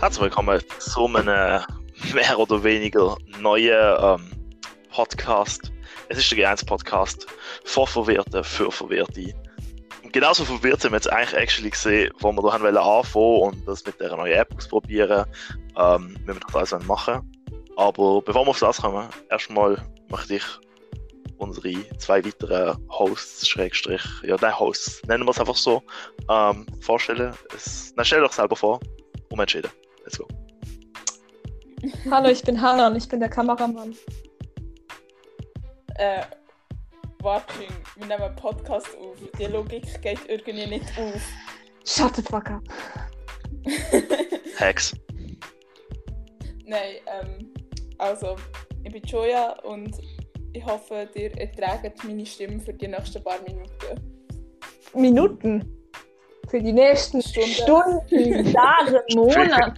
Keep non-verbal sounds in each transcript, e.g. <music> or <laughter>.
Herzlich willkommen zu einem mehr oder weniger neuen ähm, Podcast. Es ist der G1-Podcast von Verwirrten für Verwirrte. Genauso verwirrt sind wir jetzt eigentlich actually gesehen, wo wir haben anfangen und das mit der neuen App ausprobieren, ähm, wie wir das alles machen Aber bevor wir auf das kommen, erstmal möchte ich unsere zwei weiteren Hosts, Schrägstrich, ja, der Hosts, nennen wir es einfach so, ähm, vorstellen. Es, dann stell doch selber vor, umentschieden. Let's go. Hallo, ich bin Hannah und ich bin der Kameramann. Äh, warte, wir nehmen einen Podcast auf. Die Logik geht irgendwie nicht auf. Shut the fuck up. <laughs> Hex. Nein, ähm, also, ich bin Joya und ich hoffe, ihr erträgt meine Stimme für die nächsten paar Minuten. Minuten? Für die nächsten Stunden. Stunden, Tage, <laughs> Monate.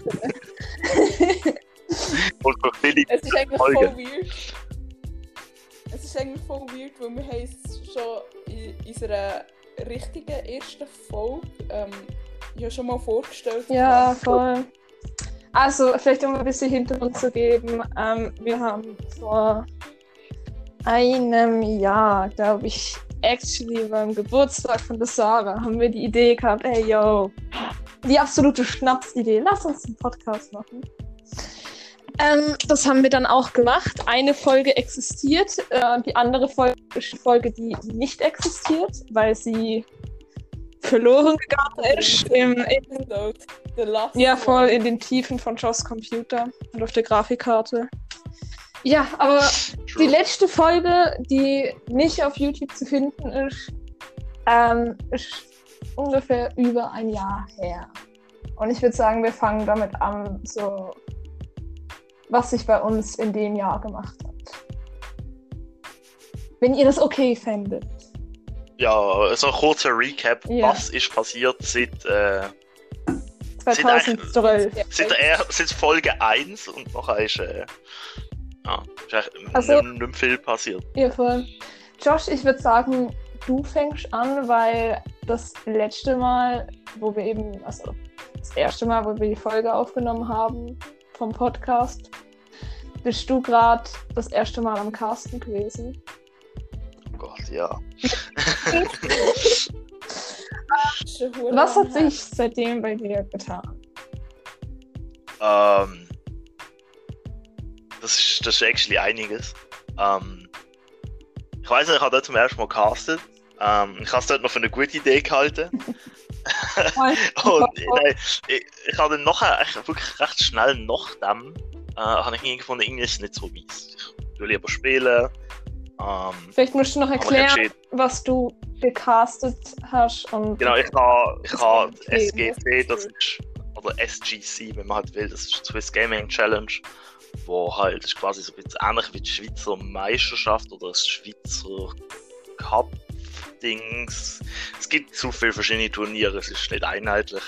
Und für Philipp Es ist eigentlich Folge. voll weird. Es ist eigentlich voll weird, weil wir haben es schon in unserer richtigen ersten Folge ähm, ja schon mal vorgestellt. Ja, voll. Also, vielleicht um ein bisschen Hintergrund zu geben. Ähm, wir haben vor einem Jahr, glaube ich, actually beim Geburtstag von der Sarah, haben wir die Idee gehabt, ey yo, die absolute Schnapsidee, lass uns einen Podcast machen. Ähm, das haben wir dann auch gemacht. Eine Folge existiert, äh, die andere Folge ist die Folge, die nicht existiert, weil sie verloren gegangen ist im, last ja, voll in den Tiefen von Joss Computer und auf der Grafikkarte. Ja, aber die letzte Folge, die nicht auf YouTube zu finden ist, ähm, ist ungefähr über ein Jahr her. Und ich würde sagen, wir fangen damit an, so was sich bei uns in dem Jahr gemacht hat. Wenn ihr das okay fändet. Ja, so ein kurzer Recap, Ja. was ist passiert seit, äh, 2012. Ja, seit, der, seit Folge 1 und nachher ist, äh, ja, Also- nicht, nicht viel passiert. Ja, voll. Josh, ich würde sagen, du fängst an, weil das letzte Mal, wo wir eben, also das erste Mal, wo wir die Folge aufgenommen haben vom Podcast, bist du gerade das erste Mal am Casten gewesen. Oh Gott, ja. <laughs> Was hat sich seitdem bei dir getan? Ähm, das, ist, das ist actually einiges. Ähm, ich weiß nicht, ich habe dort zum ersten Mal castet. Ähm, ich habe es dort noch für eine gute Idee gehalten. <laughs> <laughs> Und nein, ich, ich habe dann nachher echt wirklich recht schnell nach dem äh, habe ich gefunden, irgendwie ist nicht so mies. Ich will lieber spielen. Ähm, Vielleicht musst du noch erklären, was du gecastet hast und Genau, ich habe ich ha SGC, das ist, oder SGC, wenn man halt will, das ist Swiss Gaming Challenge, wo halt quasi so ein bisschen ähnlich wie die Schweizer Meisterschaft oder das Schweizer Cup Dings. Es gibt zu viele verschiedene Turniere, es ist nicht einheitlich.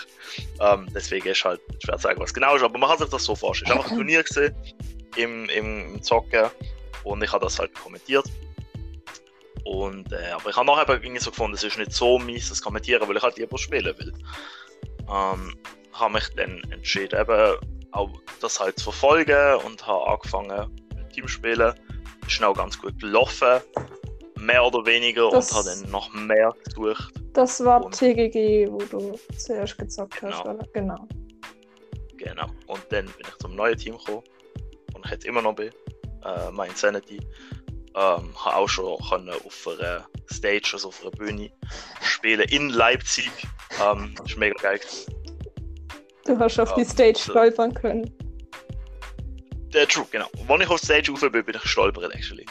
Ähm, deswegen ist halt schwer zu sagen, was genau ist, aber man kann sich das so vorstellen. Ist einfach ein Turnier gesehen im, im, im Zocken und ich habe das halt kommentiert. Und, äh, aber ich habe nachher irgendwie so gefunden, es ist nicht so mies, das Kommentieren, weil ich halt lieber spielen will. Ähm, habe mich dann entschieden, eben auch das halt zu verfolgen und habe angefangen mit Teamspielen. Ist dann auch ganz gut gelaufen, mehr oder weniger, Das- und habe dann noch mehr gesucht. das war und- TGG, wo du zuerst gezockt hast, Genau. oder? Genau. Genau. Und dann bin ich zum neuen Team gekommen, und ich jetzt immer noch bin, äh, mein Insanity. Ähm, habe auch schon können auf einer Stage, also auf einer Bühne, spielen in Leipzig. Ähm, ist mega geil. gewesen. Du hast auf Ja, die Stage so. stolpern können. Der True, genau. Und Wenn ich auf die Stage rauf bin, bin ich gestolpert, actually.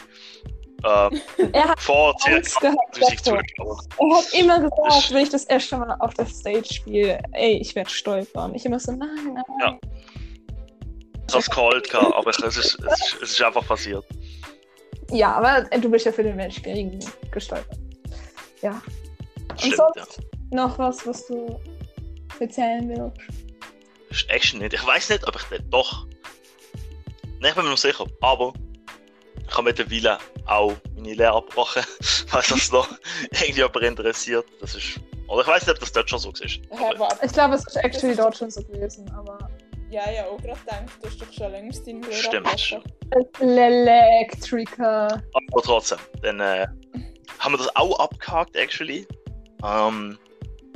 Ähm, <laughs> Er hat vor Angst gehabt 30 davor. Zuschauern. Er hat immer gesagt, wenn ich das erste Mal auf der Stage spiele, ey, ich werde stolpern. Ich immer so, nein, nein. Ja. Ich called, gehabt, aber es ist, es, ist, es ist einfach passiert. Ja, aber du bist ja für den Mensch gegen gestolpert. Ja. Und Stimmt, sonst ja. noch was, was du erzählen willst? Ist echt nicht. Ich weiß nicht, ob ich den doch. Nein, ich bin mir noch sicher. Aber ich habe mittlerweile auch meine Lehre abgebrochen, <laughs> falls das noch <laughs> irgendjemand interessiert. Das ist. Oder ich weiß nicht, ob das dort schon so ist. Ich glaube, es ist actually dort schon so gewesen, aber Ja, ja, auch gerade gedacht, du hast doch schon längst deinen Lehrer Stimmt. Elektriker. Aber trotzdem, dann äh, haben wir das auch abgehakt, actually. Ähm,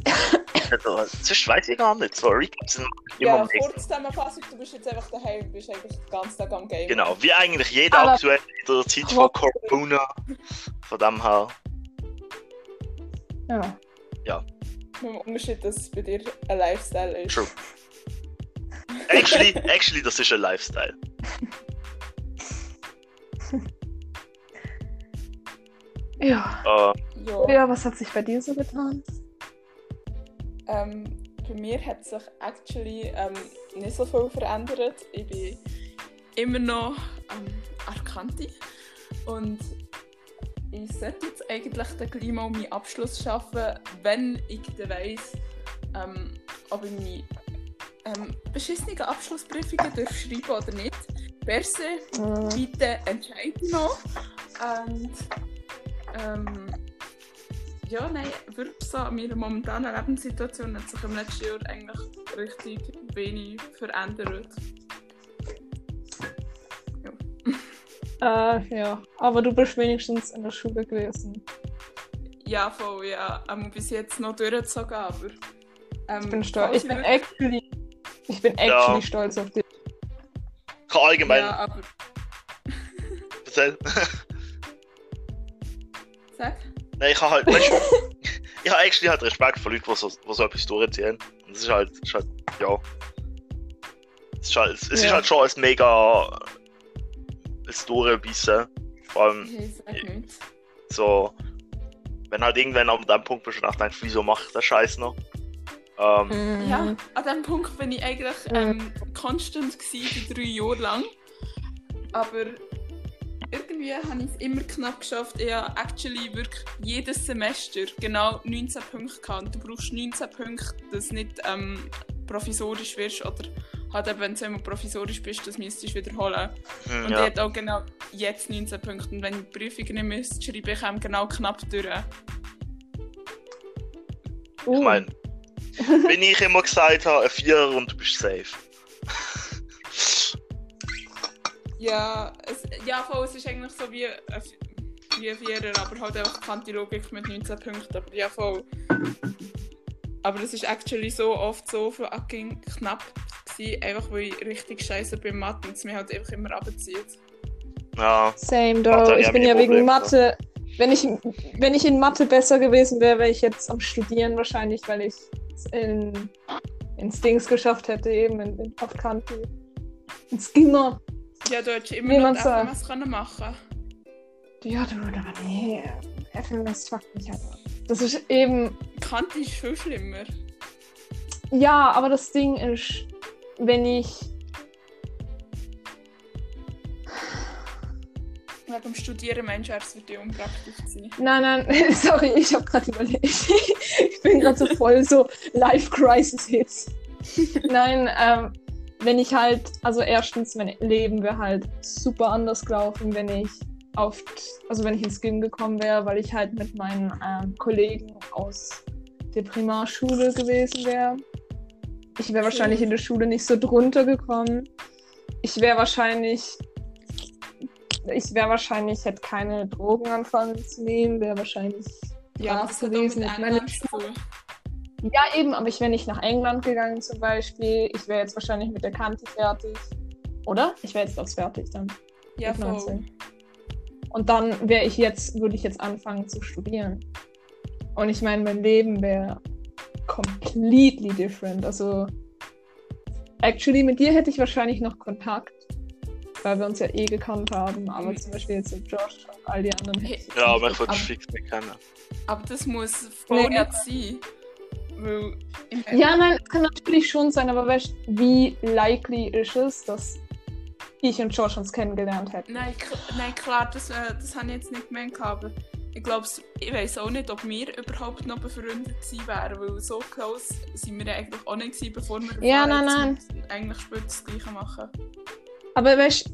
<laughs> also, sonst weiß ich gar nicht. So Recaps sind immer Ja, mega. kurz Zusammenfassung, du bist jetzt einfach daheim und bist eigentlich den ganzen Tag am Game. Genau, wie eigentlich jeder Aber- aktuell in der Zeit von Corona. Von dem her, Ja. Mit dem Unterschied, dass es bei dir ein Lifestyle ist. True. actually, actually, das ist ein Lifestyle. Ja. Äh, Ja. Ja, was hat sich bei dir so getan? Ähm, bei mir hat sich actually ähm, nicht so viel verändert. Ich bin immer noch ähm, Arkanti und ich sollte jetzt eigentlich den gleich mal meinen Abschluss schaffen, wenn ich dann weiss, ähm, ob ich meine ähm, beschissenen Abschlussprüfungen schreiben oder nicht. Perse, Hm. bitte entscheide noch. Und ähm, ja, nein, wirklich so, an meiner momentanen Lebenssituation hat sich im letzten Jahr eigentlich richtig wenig verändert. Äh, ja. Aber du bist wenigstens in der Schule gewesen. Ja, voll, ja. Ähm, bis jetzt noch durchgezogen, aber. Ähm, Ich bin stolz. Ich bin actually. Ich bin Ja. actually stolz auf dich. kann allgemein Ja, aber. Sag. Nein, ich habe halt, weißt, <laughs> ich habe actually halt Respekt vor Leuten, die so, die so etwas durchziehen. Und es ist halt, es ist halt, ja. Es ist halt, es ist Ja. halt schon ein mega ein Durchbissen. Vor allem so, wenn halt irgendwann an dem Punkt bist und nachdenkst, wieso mache ich den Scheiß noch? Ähm, Mhm. Ja, an dem Punkt bin ich eigentlich ähm, konstant gewesen, die drei Jahre lang. Aber irgendwie habe ich es immer knapp geschafft. Ich habe actually wirklich jedes Semester genau 19 Punkte gehabt. Und du brauchst 19 Punkte, dass du nicht ähm, provisorisch wirst oder halt eben, wenn du einmal provisorisch bist, das müsstest du wiederholen. hm, Und ja. ich hatte auch genau jetzt 19 Punkte. Und wenn ich die Prüfungen nicht müsste schreiben, ich komme genau knapp durch. Uh. Ich meine, <laughs> wenn ich immer gesagt habe, ein Vierer und du bist safe. Ja, es, ja voll, es ist eigentlich so wie ein, wie ein Vierer, aber halt einfach Kanti-Logik mit 19 Punkten. Aber ja, voll. Aber es ist actually so oft so fucking knapp gewesen, einfach weil ich richtig scheiße bin Mathe und es mich halt einfach immer abzieht. Ja, Same, though. Ich bin ja wegen Probleme, Mathe. Wenn ich, wenn ich in Mathe besser gewesen wäre, wäre ich jetzt am Studieren wahrscheinlich, weil ich es in, ins Dings geschafft hätte, eben in, in auf Kanti. Ins Gimmer. Ja, hättest immer Wie noch sagt. FMS können machen Ja, du, aber nee. FMS fuckt mich halt ab. Das ist eben. Kanti ist viel schlimmer. Ja, aber das Ding ist, wenn ich. Weil beim Studieren meinst du, es wird ja unpraktisch sein. Nein, nein, <laughs> sorry, ich habe gerade überlegt. <laughs> ich bin gerade so voll so Life-Crisis-Hits. nein, ähm, wenn ich halt, also erstens, mein Leben wäre halt super anders gelaufen, wenn ich auf, also wenn ich ins Gym gekommen wäre, weil ich halt mit meinen ähm, Kollegen aus der Primarschule gewesen wäre. Ich wäre wahrscheinlich in der Schule nicht so drunter gekommen. Ich wäre wahrscheinlich ich wäre wahrscheinlich, hätte keine Drogen anfangen zu nehmen, wäre wahrscheinlich Ja, auch mit gewesen. Ich ja, eben, aber ich wäre nicht nach England gegangen zum Beispiel. Ich wäre jetzt wahrscheinlich mit der Kante fertig. Oder? Ich wäre jetzt auch fertig dann. Ja, voll. 19. Und dann wäre ich jetzt, würde ich jetzt anfangen zu studieren. Und ich meine, mein Leben wäre completely different. Also, actually, mit dir hätte ich wahrscheinlich noch Kontakt, weil wir uns ja eh gekannt haben. Aber Mhm. zum Beispiel jetzt mit Josh und all die anderen. hätte ich jetzt ja, aber ich würde fix nicht kennen. Aber das muss voll Nee, nicht sein. Ja, nein, es kann natürlich schon sein, aber weißt wie likely ist es, dass ich und Josh uns kennengelernt hätten? Nein, nein klar, das, äh, das habe ich jetzt nicht gemeint. Aber ich glaube, ich weiß auch nicht, ob wir überhaupt noch befreundet gewesen wären. Weil so close sind wir eigentlich auch nicht gewesen, bevor wir Ja, nein, wir eigentlich später das Gleiche machen. Aber weißt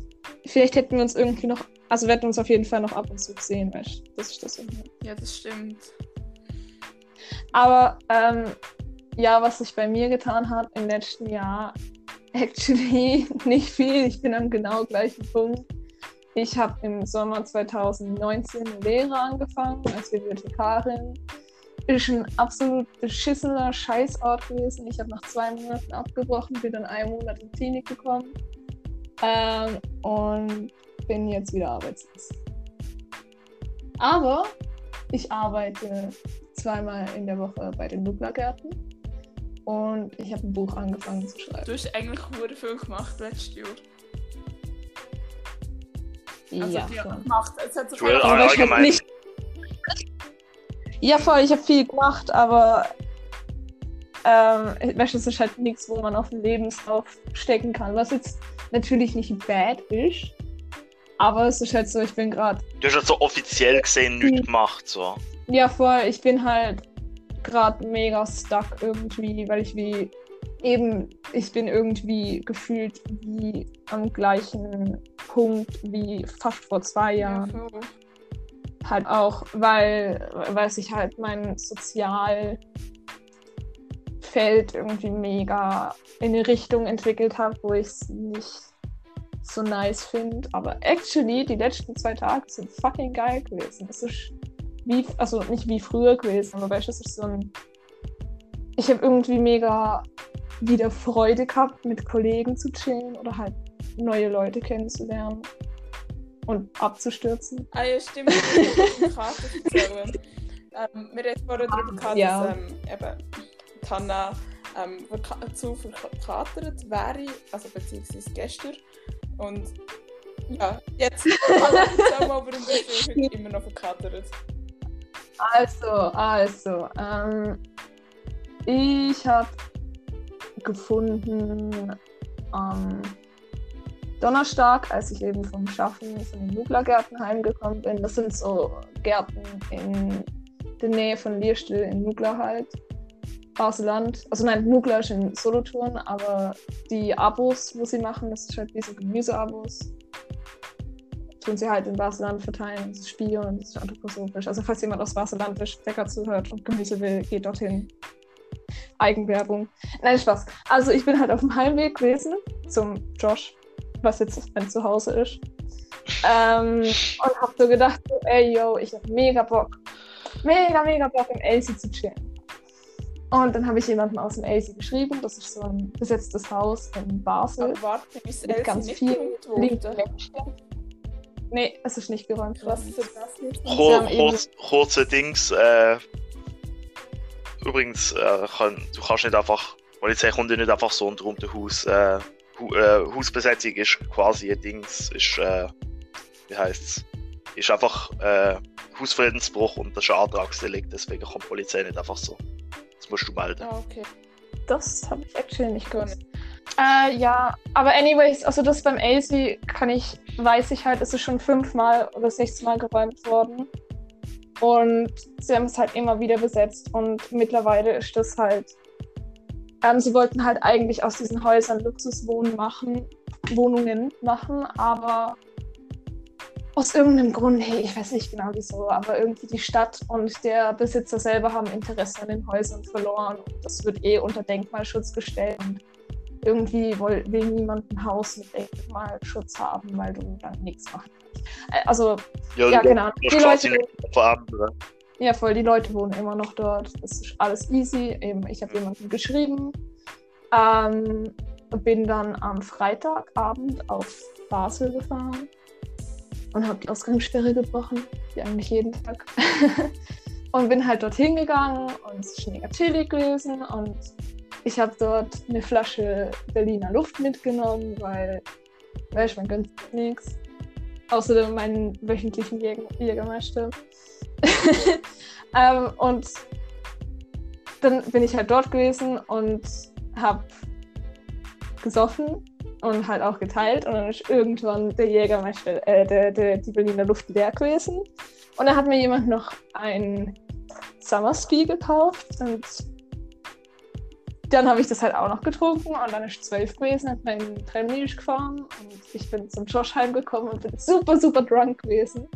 vielleicht hätten wir uns irgendwie noch, also wir hätten uns auf jeden Fall noch ab und zu gesehen, weißt du, das ist das. irgendwie. Ja, das stimmt. Aber ähm, ja, was sich bei mir getan hat im letzten Jahr, actually <laughs> nicht viel. Ich bin am genau gleichen Punkt. Ich habe im Sommer 2019 eine Lehre angefangen als Bibliothekarin. Ist ein absolut beschissener Scheißort gewesen. Ich habe nach zwei Monaten abgebrochen, bin dann einen Monat in die Klinik gekommen ähm, und bin jetzt wieder arbeitslos. Aber ich arbeite zweimal in der Woche bei den Nublergärten und ich habe ein Buch angefangen zu schreiben. Du hast eigentlich sehr viel gemacht letztes Jahr. Also ja, die schon. gemacht. Es hat sich ich allgemein. nicht- Ja, voll, ich habe viel gemacht, aber ähm, weißt du, es ist halt nichts, wo man auf den Lebenslauf stecken kann. Was jetzt natürlich nicht bad ist, aber es ist halt so, ich bin gerade Du hast ja so offiziell gesehen nichts Hm. gemacht. So. Ja, voll. Ich bin halt gerade mega stuck irgendwie, weil ich wie eben, ich bin irgendwie gefühlt wie am gleichen Punkt wie fast vor zwei Ja, Jahren. voll. Halt auch, weil, weil sich halt mein Sozialfeld irgendwie mega in eine Richtung entwickelt hat, wo ich es nicht so nice finde. Aber actually, die letzten zwei Tage sind fucking geil gewesen. Es ist wie, also nicht wie früher gewesen, aber weißt du, es ist so ein. Ich habe irgendwie mega wieder Freude gehabt, mit Kollegen zu chillen oder halt neue Leute kennenzulernen und abzustürzen. Ah ja, stimmt. Ich erzählen. Ähm, wir haben vorhin darüber gehabt, Ja. dass ähm, eben Tanna ähm, zu verkatert wäre, also beziehungsweise gestern. Und ja, jetzt sag mal, warum bist du heute <laughs> immer noch verkatert? Also, also, ähm, ich habe gefunden am Donnerstag, als ich eben vom Schaffen von den Nugler-Gärten heimgekommen bin. Das sind so Gärten in der Nähe von Lierstil in Nugler halt. Baseland. Also nein, Nugler ist in Solothurn, aber die Abos, wo sie machen, das ist halt wie so Gemüseabos. Tun sie halt in Baseland verteilen. Das ist Spiel und das ist anthroposophisch. Also falls jemand aus ist, Bäcker zuhört und Gemüse will, geht dorthin. Eigenwerbung. Nein, Spaß. Also ich bin halt auf dem Heimweg gewesen zum Josh, was jetzt mein Zuhause ist. Ähm, und hab so gedacht, so, ey yo, ich hab mega Bock. Mega, mega Bock im Elsie zu chillen. Und dann habe ich jemanden aus dem Elsie geschrieben. Das ist so ein besetztes Haus in Basel. Aber warte, ist mit Elsie ganz nicht? Menschen. Nee, es ist nicht geräumt Was worden. für das nicht? Kurz, kurze Dings. Äh, übrigens, äh, kann, du kannst nicht einfach. Polizei kommt ja nicht einfach so unter um das Haus. Äh, Hu äh, Hausbesetzung ist quasi ein Dings. Ist, äh, wie heißt's? Ist einfach äh, Hausfriedensbruch und das ist ein Antragsdelikt. Deswegen kommt die Polizei nicht einfach so. Das musst du melden. Ah, okay. Das habe ich actually nicht gewusst. Äh, ja, aber anyways, also das beim Elsie kann ich, weiß ich halt, es ist schon fünfmal oder sechsmal geräumt worden. Und sie haben es halt immer wieder besetzt und mittlerweile ist das halt. Ähm, sie wollten halt eigentlich aus diesen Häusern Luxuswohnen machen, Wohnungen machen, aber aus irgendeinem Grund, hey, ich weiß nicht genau wieso, aber irgendwie die Stadt und der Besitzer selber haben Interesse an den Häusern verloren und das wird eh unter Denkmalschutz gestellt und irgendwie will, will niemand ein Haus mit Denkmalschutz haben, weil du dann nichts machen kannst. Äh, Also, ja, du- genau. Die Leute, verändern. ja, voll, die Leute wohnen immer noch dort. Das ist alles easy. Eben, ich habe jemanden geschrieben. Ähm, bin dann am Freitagabend auf Basel gefahren und habe die Ausgangssperre gebrochen, wie eigentlich jeden Tag. <laughs> und bin halt dorthin gegangen und es ist mega chillig gewesen und ich habe dort eine Flasche Berliner Luft mitgenommen, weil, du, man gönnt nichts. Außer meinen wöchentlichen Jäger Jägermeister. <laughs> ähm, und dann bin ich halt dort gewesen und habe gesoffen und halt auch geteilt und dann ist irgendwann der Jägermeister, äh, der, der, die Berliner Luft leer gewesen. Und dann hat mir jemand noch ein Summersby gekauft und dann habe ich das halt auch noch getrunken und dann ist zwölf gewesen, hat mein Trennlisch gefahren und ich bin zum Josh heimgekommen und bin super, super drunk gewesen.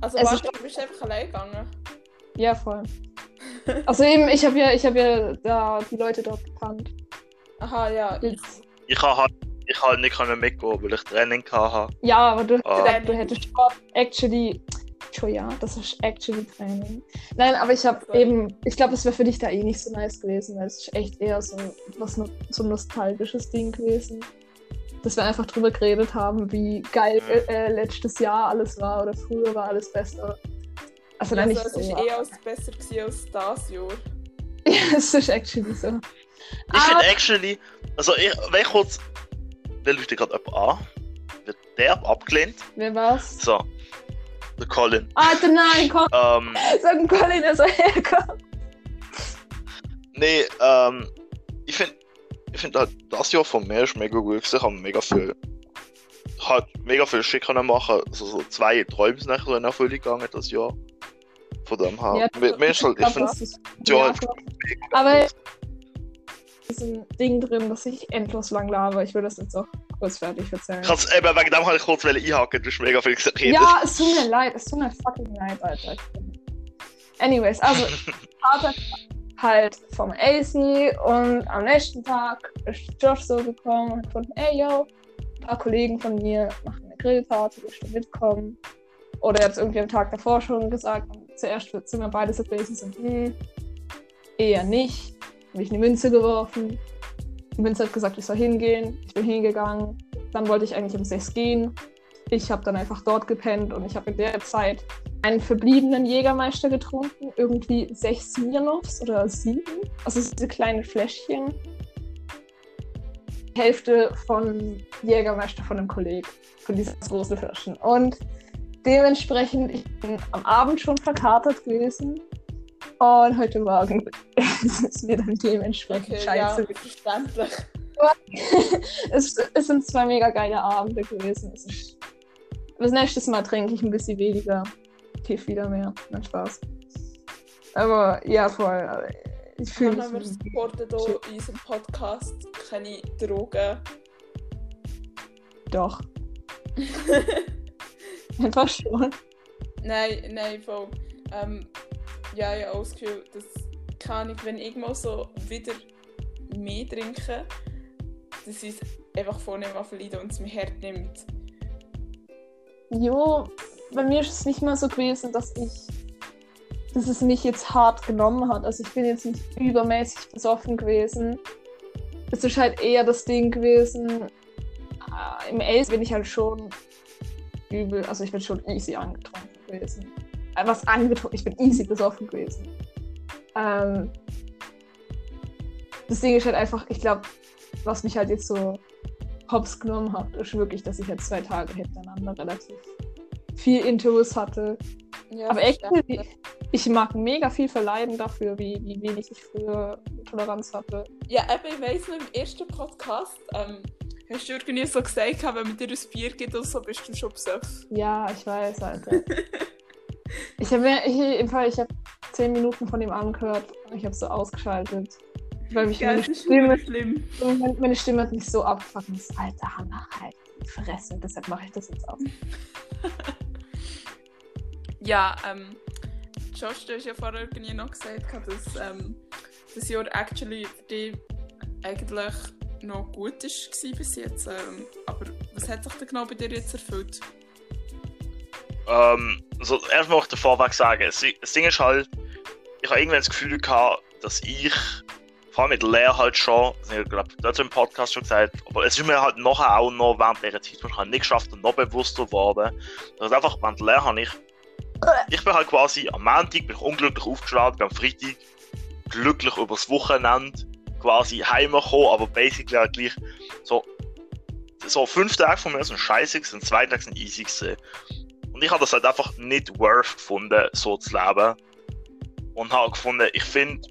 Also Es warte, du bist einfach allein gegangen. Ja, voll. <laughs> Also eben, ich habe ja, ich habe ja da die Leute dort gekannt. Aha, ja. Jetzt- ich habe halt, ich halt nicht mitgehen, weil ich Training hatte. Ja, aber du, Ah. du hättest Sport actually. Schon ja, das ist actually Training. Nein, aber ich habe eben, ich glaube, es wäre für dich da eh nicht so nice gewesen, weil es ist echt eher so was so ein nostalgisches Ding gewesen. Dass wir einfach drüber geredet haben, wie geil äh, äh, letztes Jahr alles war oder früher war alles besser. Also Ja, nein, also, nicht es so. war eh alles besser gewesen als das Jahr. <laughs> Ja, es ist actually so. Ich Ah. finde actually, also ich, wenn ich kurz, der leuchtet gerade jemand an, wird derb abgelehnt. Wer war's? So, der Colin. Alter, nein, komm, Ähm, sag Colin, er soll herkommen. nee, ähm, ich finde, ich finde halt, das Jahr von mir ist mega gut gewesen. Ich habe mega viel, halt mega viel Shit können machen. Also so zwei Träume sind nachher so in Erfüllung gegangen das Jahr. Von dem her. mir, mir ist halt, ich finde, das ist- ja, ja, halt. Aber diesem Ding drin, dass ich endlos lang laber. Ich will das jetzt auch kurz fertig ich kann's eben wegen dem halt ich kurz einhaken, du hast mega viel geredet. Ja, es tut mir leid, es tut mir fucking leid, Alter. Anyways, also, <laughs> Vater halt vom AC und am nächsten Tag ist Josh so gekommen und hat gefunden, ey yo, ein paar Kollegen von mir machen eine Grillparty, willst du mitkommen? Oder er hat es irgendwie am Tag davor schon gesagt und zuerst sind wir beide so gewesen, so, hm, eher nicht. Habe ich eine Münze geworfen. Münze hat gesagt, ich soll hingehen. Ich bin hingegangen. Dann wollte ich eigentlich um 6 gehen. Ich habe dann einfach dort gepennt und ich habe in der Zeit einen verbliebenen Jägermeister getrunken. Irgendwie sechs Smirnoffs oder sieben. Also diese kleinen Fläschchen. Hälfte von Jägermeister von einem Kollegen. Von diesen großen Flaschen. Und dementsprechend, ich bin am Abend schon verkatert gewesen. Und heute Morgen <laughs> ist es mir dann dementsprechend Okay, ja, scheiße verständlich. <laughs> es, es sind zwei mega geile Abende gewesen. Es ist, das nächste Mal trinke ich ein bisschen weniger. Kiff wieder mehr. Nein, Spaß. Aber ja, voll. Ich fühle Haben wir mich. supporten hier in unserem Podcast keine Drogen. Doch. <laughs> Einfach schon. nein, nein, voll. Ähm, ja, ich habe auch das Gefühl, dass, keine wenn ich mal so wieder mehr trinke, dass ich es einfach vornehme anverleiden und es mir hart nimmt. Jo, bei mir ist es nicht mal so gewesen, dass ich. dass es mich jetzt hart genommen hat. Also ich bin jetzt nicht übermäßig besoffen gewesen. Es ist halt eher das Ding gewesen. äh, Im Ace bin ich halt schon übel. Also ich bin schon easy angetrunken gewesen. Was angetrunken? Ich bin easy besoffen gewesen. Ähm, das Ding ist halt einfach, ich glaube, was mich halt jetzt so hops genommen hat, ist wirklich, dass ich jetzt zwei Tage hintereinander relativ viel Interviews hatte. Ja, Aber echt, verständlich. ich mag mega viel verleiden dafür, wie, wie wenig ich früher Toleranz hatte. Ja, eben, ich weiss noch, im ersten Podcast ähm, hast du irgendwie so gesagt, wenn man dir ein Bier gibt oder so, bist du schon besoffen. Ja, ich weiß, Alter. <laughs> ich habe ich, im Fall, ich habe zehn Minuten von ihm angehört und ich habe so ausgeschaltet. Weil mich meine, Stimme, schlimm. meine, Stimme hat mich so abgefuckt. und so, Alter, Hannah, halt die Fresse. Deshalb mache ich das jetzt aus. <laughs> Ja, ähm, Josh, du hast ja vorher irgendwie noch gesagt, dass ähm, das Jahr actually für dich eigentlich noch gut war bis jetzt. Ähm, aber was hat sich denn genau bei dir jetzt erfüllt? Ähm, also erstmal möchte ich vorweg sagen, das Ding ist halt, ich habe irgendwann das Gefühl gehabt, dass ich, vor allem mit Lea halt schon, das habe ich glaube dazu im Podcast schon gesagt, aber es ist mir halt nachher auch noch während dieser Zeit ich nicht geschafft und noch bewusster geworden, dass einfach während Lea habe ich, ich bin halt quasi am Montag bin ich unglücklich aufgeschlagen, bin am Freitag glücklich übers Wochenende quasi heimgekommen, aber basically halt gleich so, so fünf Tage von mir sind scheiße gewesen, zwei Tage sind easy gewesen. Und ich habe das halt einfach nicht worth gefunden, so zu leben. Und habe gefunden, ich finde,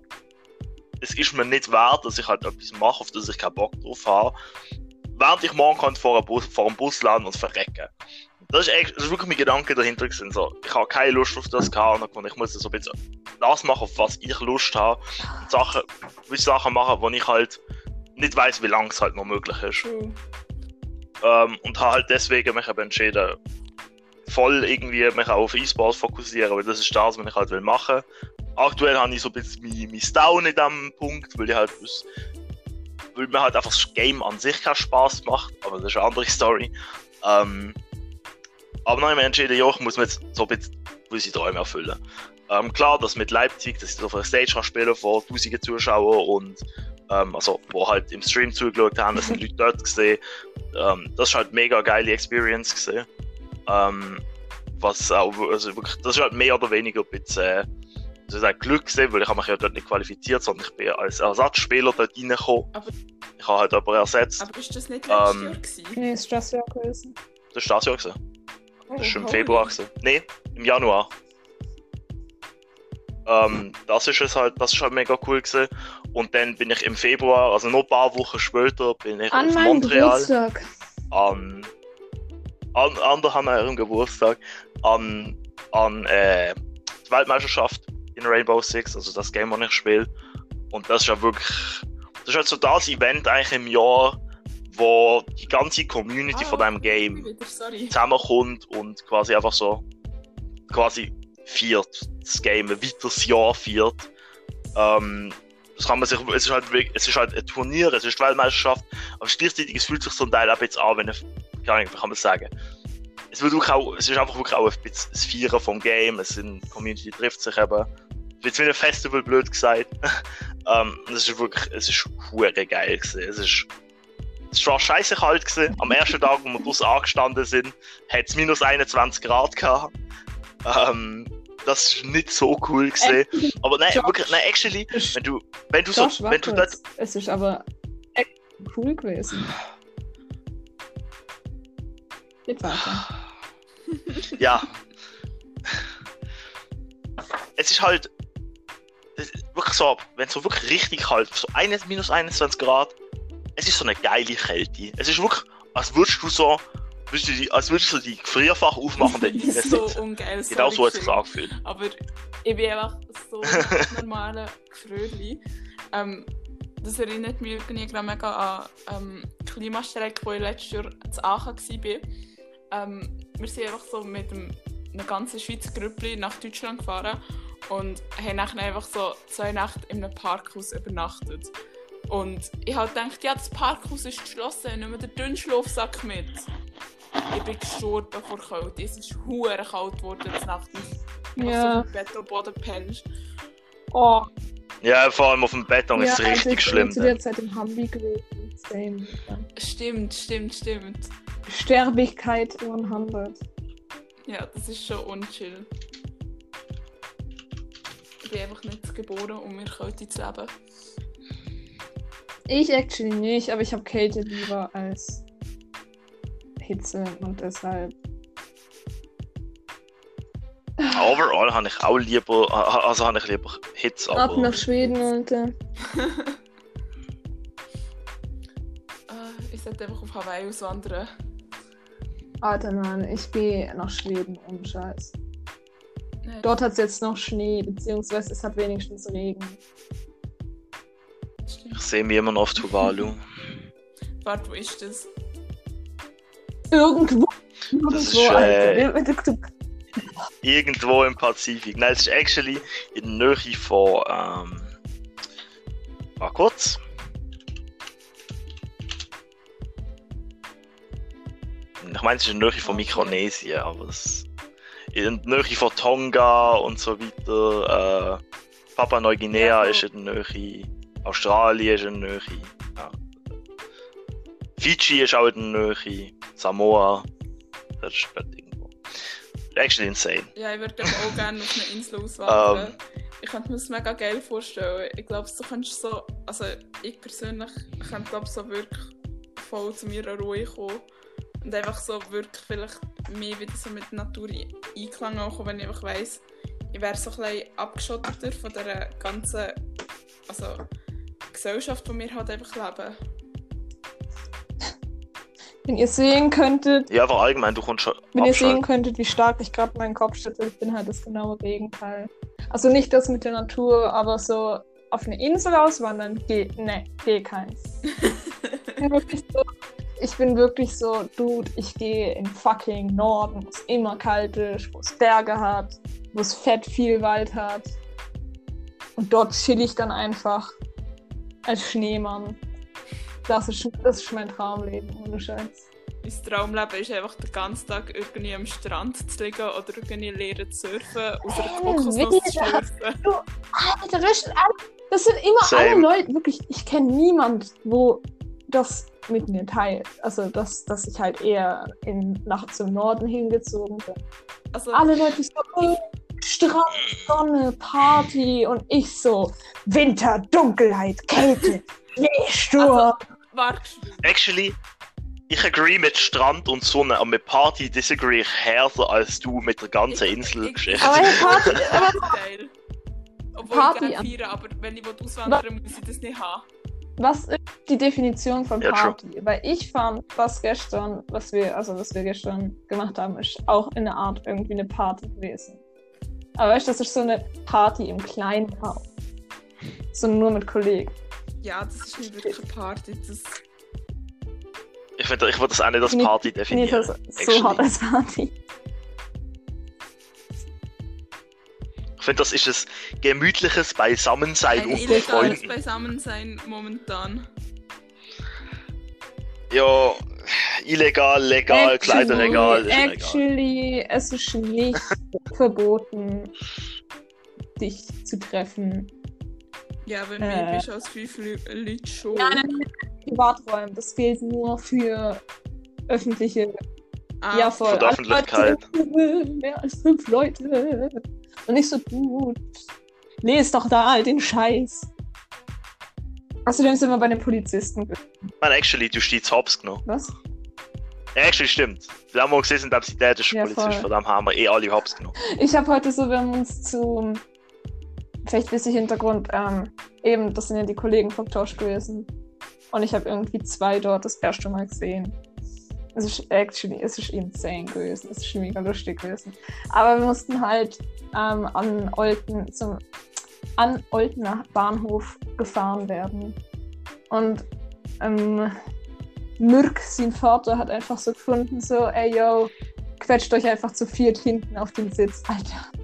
es ist mir nicht wert, dass ich halt etwas mache, auf das ich keinen Bock drauf habe. Während ich morgen kann vor einem Bus, vor einem Bus landen und verrecken. Das ist, echt, das ist wirklich mein Gedanke dahinter gewesen. So, ich habe keine Lust auf das gehabt und ich muss so ein bisschen das machen, auf was ich Lust habe. Und Sachen, Sachen machen, wo ich halt nicht weiß, wie lange es halt noch möglich ist. True. Ähm, und habe halt deswegen mich eben entschieden, voll irgendwie mich auch auf E-Sports fokussieren, weil das ist das, was ich halt will machen. Aktuell habe ich so ein bisschen mein, mein Down in diesem Punkt, weil ich halt weil mir halt einfach das Game an sich keinen Spaß macht, aber das ist eine andere <laughs> Story. Ähm, aber dann habe ich entschieden, ja, ich muss mir jetzt so ein bisschen unsere Träume erfüllen. Ähm, klar, dass mit Leipzig, dass ich auf einer Stage kann spielen vor tausenden Zuschauern und ähm, also, wo halt im Stream zugeschaut haben, es sind <laughs> Leute dort gesehen. Ähm, das ist halt mega geile Experience gesehen. Ähm, was auch, also wirklich, das ist halt mehr oder weniger ein bisschen, äh, das ist ein Glück gesehen, weil ich habe mich ja dort nicht qualifiziert, sondern ich bin als Ersatzspieler dort reingekommen. Aber- ich habe halt jemanden ersetzt. Aber ist das nicht letztes Ähm, Jahr gewesen? Nee, ist das ja gewesen. Das war das Jahr gewesen. Das ist Oh, im holy. Februar gewesen. Nee, im Januar. Ähm, das ist es halt, das ist halt mega cool gewesen. Und dann bin ich im Februar, also noch ein paar Wochen später, bin ich An auf Montreal Geburtstag. an, an, an der an ihrem Geburtstag an, an äh, die Weltmeisterschaft in Rainbow Six, also das Game, das ich spiele. Und das ist ja wirklich, das ist halt so das Event eigentlich im Jahr, wo die ganze Community Ah, von diesem Game sorry. zusammenkommt und quasi einfach so quasi viert das Game ein weiteres Jahr viert. Ähm, das kann man sich, es ist halt es ist halt ein Turnier, es ist die Weltmeisterschaft, aber gleichzeitig es fühlt sich so ein Teil auch jetzt an, wenn ich, keine Ahnung, wie kann man sagen. Es, wird auch, es ist einfach wirklich auch ein bisschen das Vieren vom Game, es sind, die Community trifft sich eben. Jetzt wie ein Festival, blöd gesagt. <laughs> ähm, es ist wirklich, es ist hure geil gewesen. Es ist, es war scheiße kalt gewesen. Am ersten Tag, wo wir draußen angestanden sind, hat es minus 21 Grad gehabt. Ähm, das ist nicht so cool gesehen. <laughs> Aber nein, Josh. wirklich, nein, actually, wenn du, wenn du so, Josh, wenn du dort, es ist aber echt cool gewesen. Geht weiter. <laughs> ja. Es ist halt, es ist wirklich so, wenn es so wirklich richtig kalt, so eines, minus 21 Grad, es ist so eine geile Kälte. Es ist wirklich, als würdest du so, würdest du die, als würdest du die Gefrierfach aufmachen und dann <laughs> so ungeil. Genau so hat es sich angefühlt. Aber ich bin einfach so ein <laughs> normaler Fröhli. Ähm, das erinnert mich irgendwie gerade mega an ähm, Klimastreik, wo ich letztes Jahr zu Aachen war. Ähm, wir sind einfach so mit dem, einer ganzen Schweizer Gruppe nach Deutschland gefahren und haben nachher einfach so zwei Nächte in einem Parkhaus übernachtet. Und ich habe gedacht, ja, das Parkhaus ist geschlossen, nimm mir den dünnen Schlafsack mit. Ich bin gestorben vor Kälte. Es ist hure kalt geworden zur Nacht. Und Ja. so im Bett am Boden pennst. Oh, Ja, vor allem auf dem Beton ist es also richtig ich schlimm. bin zu der Zeit in Hambi gewesen. Same. Stimmt, stimmt, stimmt. Sterbigkeit 100. Ja, das ist schon unchill. Ich bin einfach nicht geboren, um mir Kälte zu leben. Ich actually nicht, aber ich habe Kälte lieber als Hitze und deshalb. Overall habe ich auch lieber, äh, also habe ich lieber Hits, Ab aber nach Schweden, Alter. <laughs> <laughs> Äh, ich sollte einfach auf Hawaii auswandern. Alter, nein, ich gehe nach Schweden, ohne Scheiß. Nein, Dort hat es jetzt noch Schnee, beziehungsweise es hat wenigstens Regen. ich sehe mich immer noch auf Tuvalu. <laughs> Warte, wo ist das? Irgendwo. Irgendwo, Das ist, äh, Alter. Irgendwo im Pazifik. Nein, es ist actually in der Nähe von, ähm, mal kurz. Ich meine, es ist in der Nähe von. Mikronesien, aber es in der Nähe von Tonga und so weiter. Äh, Papua Neuguinea Ja, ist in der Nähe. Australien ist in der Nähe. Ja. Fiji ist auch in der Nähe. Samoa. Das ist dort irgendwo. Actually insane. Ja, ich würde auch gerne auf eine Insel auswandern. Ähm. Ich könnte mir das mega geil vorstellen. Ich glaube, du könntest so, also ich persönlich könnte glaube so wirklich voll zu mir Ruhe kommen und einfach so wirklich vielleicht mehr wieder so mit der Natur in Einklang auch kommen, wenn ich einfach weiss, ich wäre so ein bisschen abgeschotteter von der ganzen, also Gesellschaft, die wir halt einfach leben. Wenn ihr sehen könntet, Ja, aber allgemein, du kommst schon wenn ihr sehen könntet, wie stark ich gerade meinen Kopf schüttle, ich bin halt das genaue Gegenteil. Also nicht das mit der Natur, aber so auf eine Insel auswandern, geht, ne, geht keins. Ich bin wirklich so, ich bin wirklich so, Dude, ich gehe in fucking Norden, wo es immer kalt ist, wo es Berge hat, wo es fett viel Wald hat. Und dort chill ich dann einfach als Schneemann. Das ist, das ist mein Traumleben, ohne Scheiß. Mein Traumleben ist einfach den ganzen Tag irgendwie am Strand zu liegen oder irgendwie lernen zu surfen, aus einer Kokosnuss zu wie? schlürfen. Alter, das, ist- das sind immer alle Same. Leute, wirklich, ich kenne niemand, wo das mit mir teilt. Also, dass, dass ich halt eher in, nach zum Norden hingezogen bin. Also, Alle Leute so, oh, Strand, Sonne, Party und ich so, Winter, Dunkelheit, Kälte, <laughs> Schneesturm. Warte, Actually, ich agree mit Strand und Sonne, aber mit Party disagree ich härter als du mit der ganzen Ich- Inselgeschichte. aber Party, <laughs> aber geil. Obwohl Party ich gerne feiere, aber wenn ich will auswandern muss ich das nicht haben. was ist die Definition von Ja, true. Party? Weil ich fand, was gestern, was wir, also was wir gestern gemacht haben, ist auch in einer Art irgendwie eine Party gewesen. Aber weißt du, das ist so eine Party im kleinen Raum. So nur mit Kollegen. Ja, das ist nicht wirklich eine Party. Das, Ich, find, ich würde das auch nicht als Nicht- Party Nicht definieren. so, so actually. hart als Party. Ich finde, das ist ein gemütliches Beisammensein ein unter Freunden. Beisammensein momentan. Ja, illegal, legal, Kleiderregal, ist egal. Actually, es ist nicht <laughs> verboten, dich zu treffen. Ja, wenn Äh. mir bist als fünf Lü- Leute schon. Privaträumen, das gilt nur für öffentliche Ah, Ja, voll. Für die Öffentlichkeit. Mehr als fünf Leute. Und nicht so gut. Lest doch da all den Scheiß. Außerdem sind wir bei den Polizisten. Man, actually, du stehst hops genommen. Was? Ja, actually, stimmt. Wir haben mal gesehen, dass sie der ist Ja, Polizist, voll. von dem haben wir eh alle hops genommen. Ich habe heute so, wir haben uns zu. Vielleicht bisschen Hintergrund. Ähm, eben, das sind ja die Kollegen vom Tosh gewesen. Und ich habe irgendwie zwei dort das erste Mal gesehen. Es ist actually, es ist insane gewesen. Es ist mega lustig gewesen. Aber wir mussten halt ähm, an Olten zum an Oltener Bahnhof gefahren werden. Und ähm, Mürk, sein Vater, hat einfach so gefunden, so, ey yo, quetscht euch einfach zu viert hinten auf den Sitz. Alter.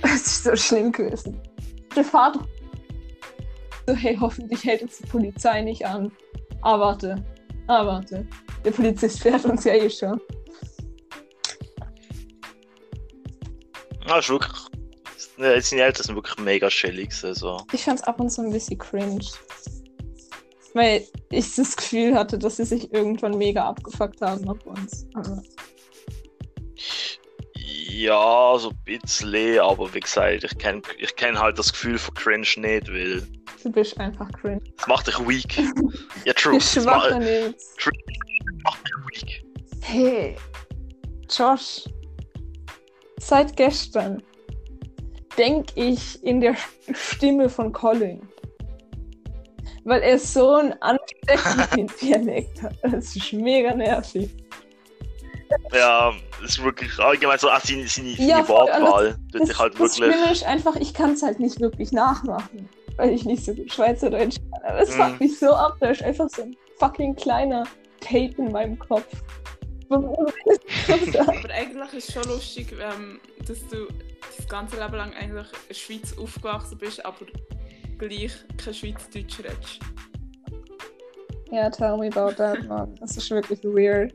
<laughs> Das ist so schlimm gewesen. Der Vater so, hey, hoffentlich hält uns die Polizei nicht an. Ah, warte. Ah, warte. Der Polizist fährt uns ja eh schon. Ja, ist wirklich. Ja, seine Eltern sind wirklich mega chillig. So. Ich fand's ab und zu ein bisschen cringe. Weil ich das Gefühl hatte, dass sie sich irgendwann mega abgefuckt haben auf uns. Aber Ja, so ein bisschen, aber wie gesagt, ich kenne ich kenn halt das Gefühl von Cringe nicht, weil du bist einfach cringe. es macht dich weak. <laughs> ja, true. Es macht, schwacher Nils. macht dich weak. Hey, Josh. Seit gestern denke ich in der Stimme von Colin. Weil er so einen ansteckenden <laughs> Dialekt hat. Das ist mega nervig. Ja, es ist wirklich allgemein so, ah, seine, seine, seine Ja, voll, Wortwahl Das, sich halt das wirklich. Schlimme ist einfach, ich kann es halt nicht wirklich nachmachen. Weil ich nicht so gut Schweizerdeutsch kann. Aber es Mhm. fuckt mich so ab. Da ist einfach so ein fucking kleiner Tape in meinem Kopf. <laughs> Aber eigentlich ist es schon lustig, ähm, dass du das ganze Leben lang eigentlich in der Schweiz aufgewachsen bist, aber gleich kein Schweizerdeutsch redest. Ja, tell me about that, man. Es ist wirklich weird.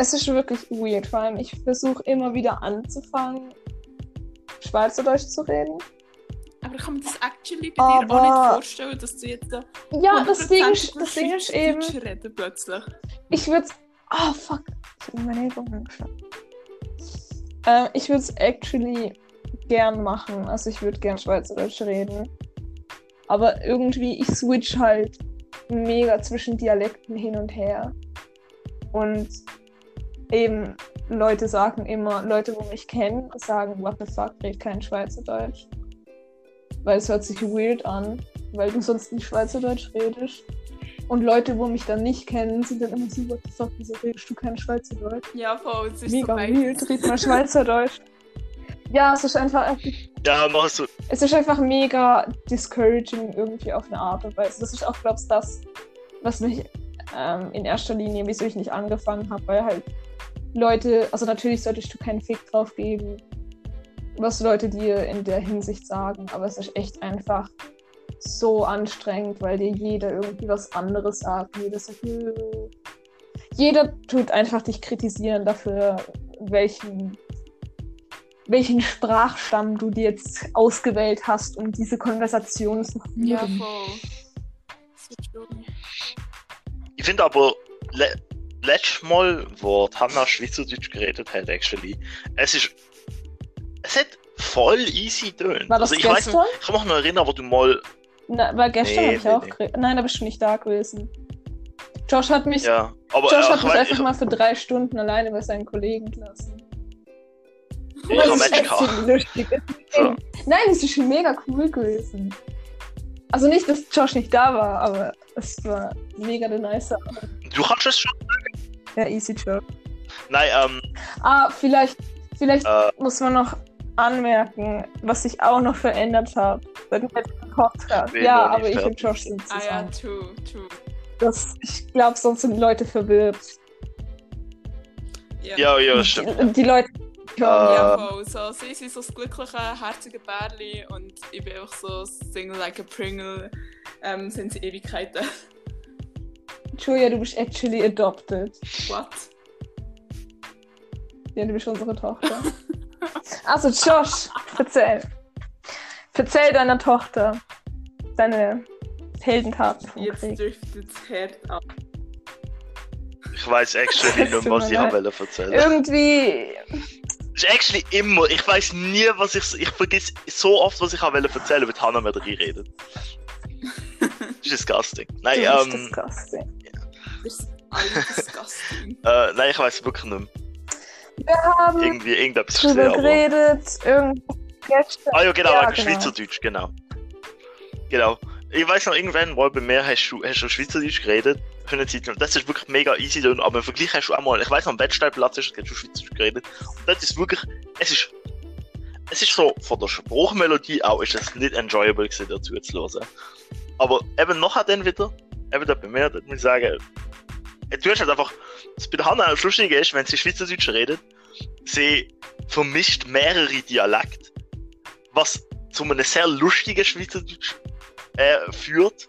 Es ist wirklich weird. Vor allem, ich versuche immer wieder anzufangen, Schweizerdeutsch zu reden. Aber ich kann mir das actually bei dir auch Aber- nicht vorstellen, dass du jetzt da Ja, das Ding, 100% ist, das Ding ist eben, reden plötzlich. ich würde Ah, fuck. Ich habe meine Ellbogen angeschaut. Ähm, ich würde es actually gern machen. Also ich würde gern Schweizerdeutsch reden. Aber irgendwie, ich switch halt mega zwischen Dialekten hin und her. Und eben, Leute sagen immer, Leute, wo mich kennen, sagen, what the fuck, red kein Schweizerdeutsch. Weil es hört sich weird an, weil du sonst nicht Schweizerdeutsch redest. Und Leute, wo mich dann nicht kennen, sind dann immer so, what the fuck, wieso redest du kein Schweizerdeutsch? Ja, voll. Es ist Mega so weird, red mal Schweizerdeutsch. Ja, es ist einfach, Ja, machst du. es ist einfach mega discouraging irgendwie auf eine Art und Weise. Das ist auch, glaubst du, das, was mich ähm, in erster Linie, wieso ich nicht angefangen habe, weil halt Leute, also natürlich solltest du keinen Fick drauf geben, was Leute dir in der Hinsicht sagen, aber es ist echt einfach so anstrengend, weil dir jeder irgendwie was anderes sagt. Jeder sagt, "Nö." jeder tut einfach dich kritisieren dafür, welchen, welchen Sprachstamm du dir jetzt ausgewählt hast, um diese Konversation zu führen. Ja, voll. Ich finde aber, letztes Mal, wo Hanna Schweizerdeutsch geredet hat, actually, es ist. Es hat voll easy tönt. War das also ich weiß gestern? nicht, ich kann mich noch erinnern, wo du mal. Na, weil gestern Nee, habe ich nee, auch nee. geredet. Nein, da bist du nicht da gewesen. Josh hat mich, Ja, aber Josh hat ich mich weiß, einfach ich, mal für drei Stunden alleine bei seinen Kollegen gelassen. ich Das ist echt so lustig. So. <laughs> Nein, es ist schon mega cool gewesen. Also nicht, dass Josh nicht da war, aber es war mega der nice. Du kannst es schon. Ja, easy Josh. Nein, ähm, Ah, vielleicht, vielleicht Äh. muss man noch anmerken, was ich auch noch verändert habe. Seit dem letzten Podcast. Ja, aber ich und. Josh sind Ah ja, zusammen. true, true. Das, ich glaube, sonst sind Leute verwirrt. Ja, ja, ja, stimmt. Die, die Leute. Äh, ja voll. So, sie sind so das glückliche, herzige Bärli und ich bin auch so Single like a Pringle. Ähm, sind sie Ewigkeiten. Julia, du bist actually adopted. What? Ja, du bist unsere Tochter. Also, Josh, erzähl. Erzähl deiner Tochter deine Heldentaten vom Jetzt Krieg. driftet das Herd ab. ich weiß actually <laughs> nicht mehr, was ich habe erzählen. Irgendwie. Es ist actually immer, ich weiß nie, was ich, ich vergesse so oft, was ich habe erzählen, weil Hannah mir drin redet. Das <laughs> ist disgusting. Nein, du bist ähm, disgusting. Das ist alles <laughs> disgusting. äh, nein, ich weiß wirklich nicht mehr. Wir haben Irgendwie irgendetwas drüber gesehen, aber... geredet. Irgendwo gestern. Ah ja, genau, Ja, genau. Schweizerdeutsch, genau. Genau. Ich weiß noch, irgendwann mal bei mir hast du, hast du Schweizerdeutsch geredet für eine Zeit lang. Das ist wirklich mega easy, dann, aber im Vergleich hast du auch mal, ich weiß noch, am Wettstellplatz hast du Schweizerdeutsch geredet. Und das ist wirklich, es ist, es ist so, von der Spruchmelodie auch, ist es nicht enjoyable gewesen, dazu zu hören. Aber eben nachher dann wieder, eben da da muss ich sagen, du hast halt einfach, was bei der Hanna das Lustige ist, wenn sie Schweizerdeutsch redet, sie vermischt mehrere Dialekte, was zu einem sehr lustigen Schweizerdeutsch äh, führt.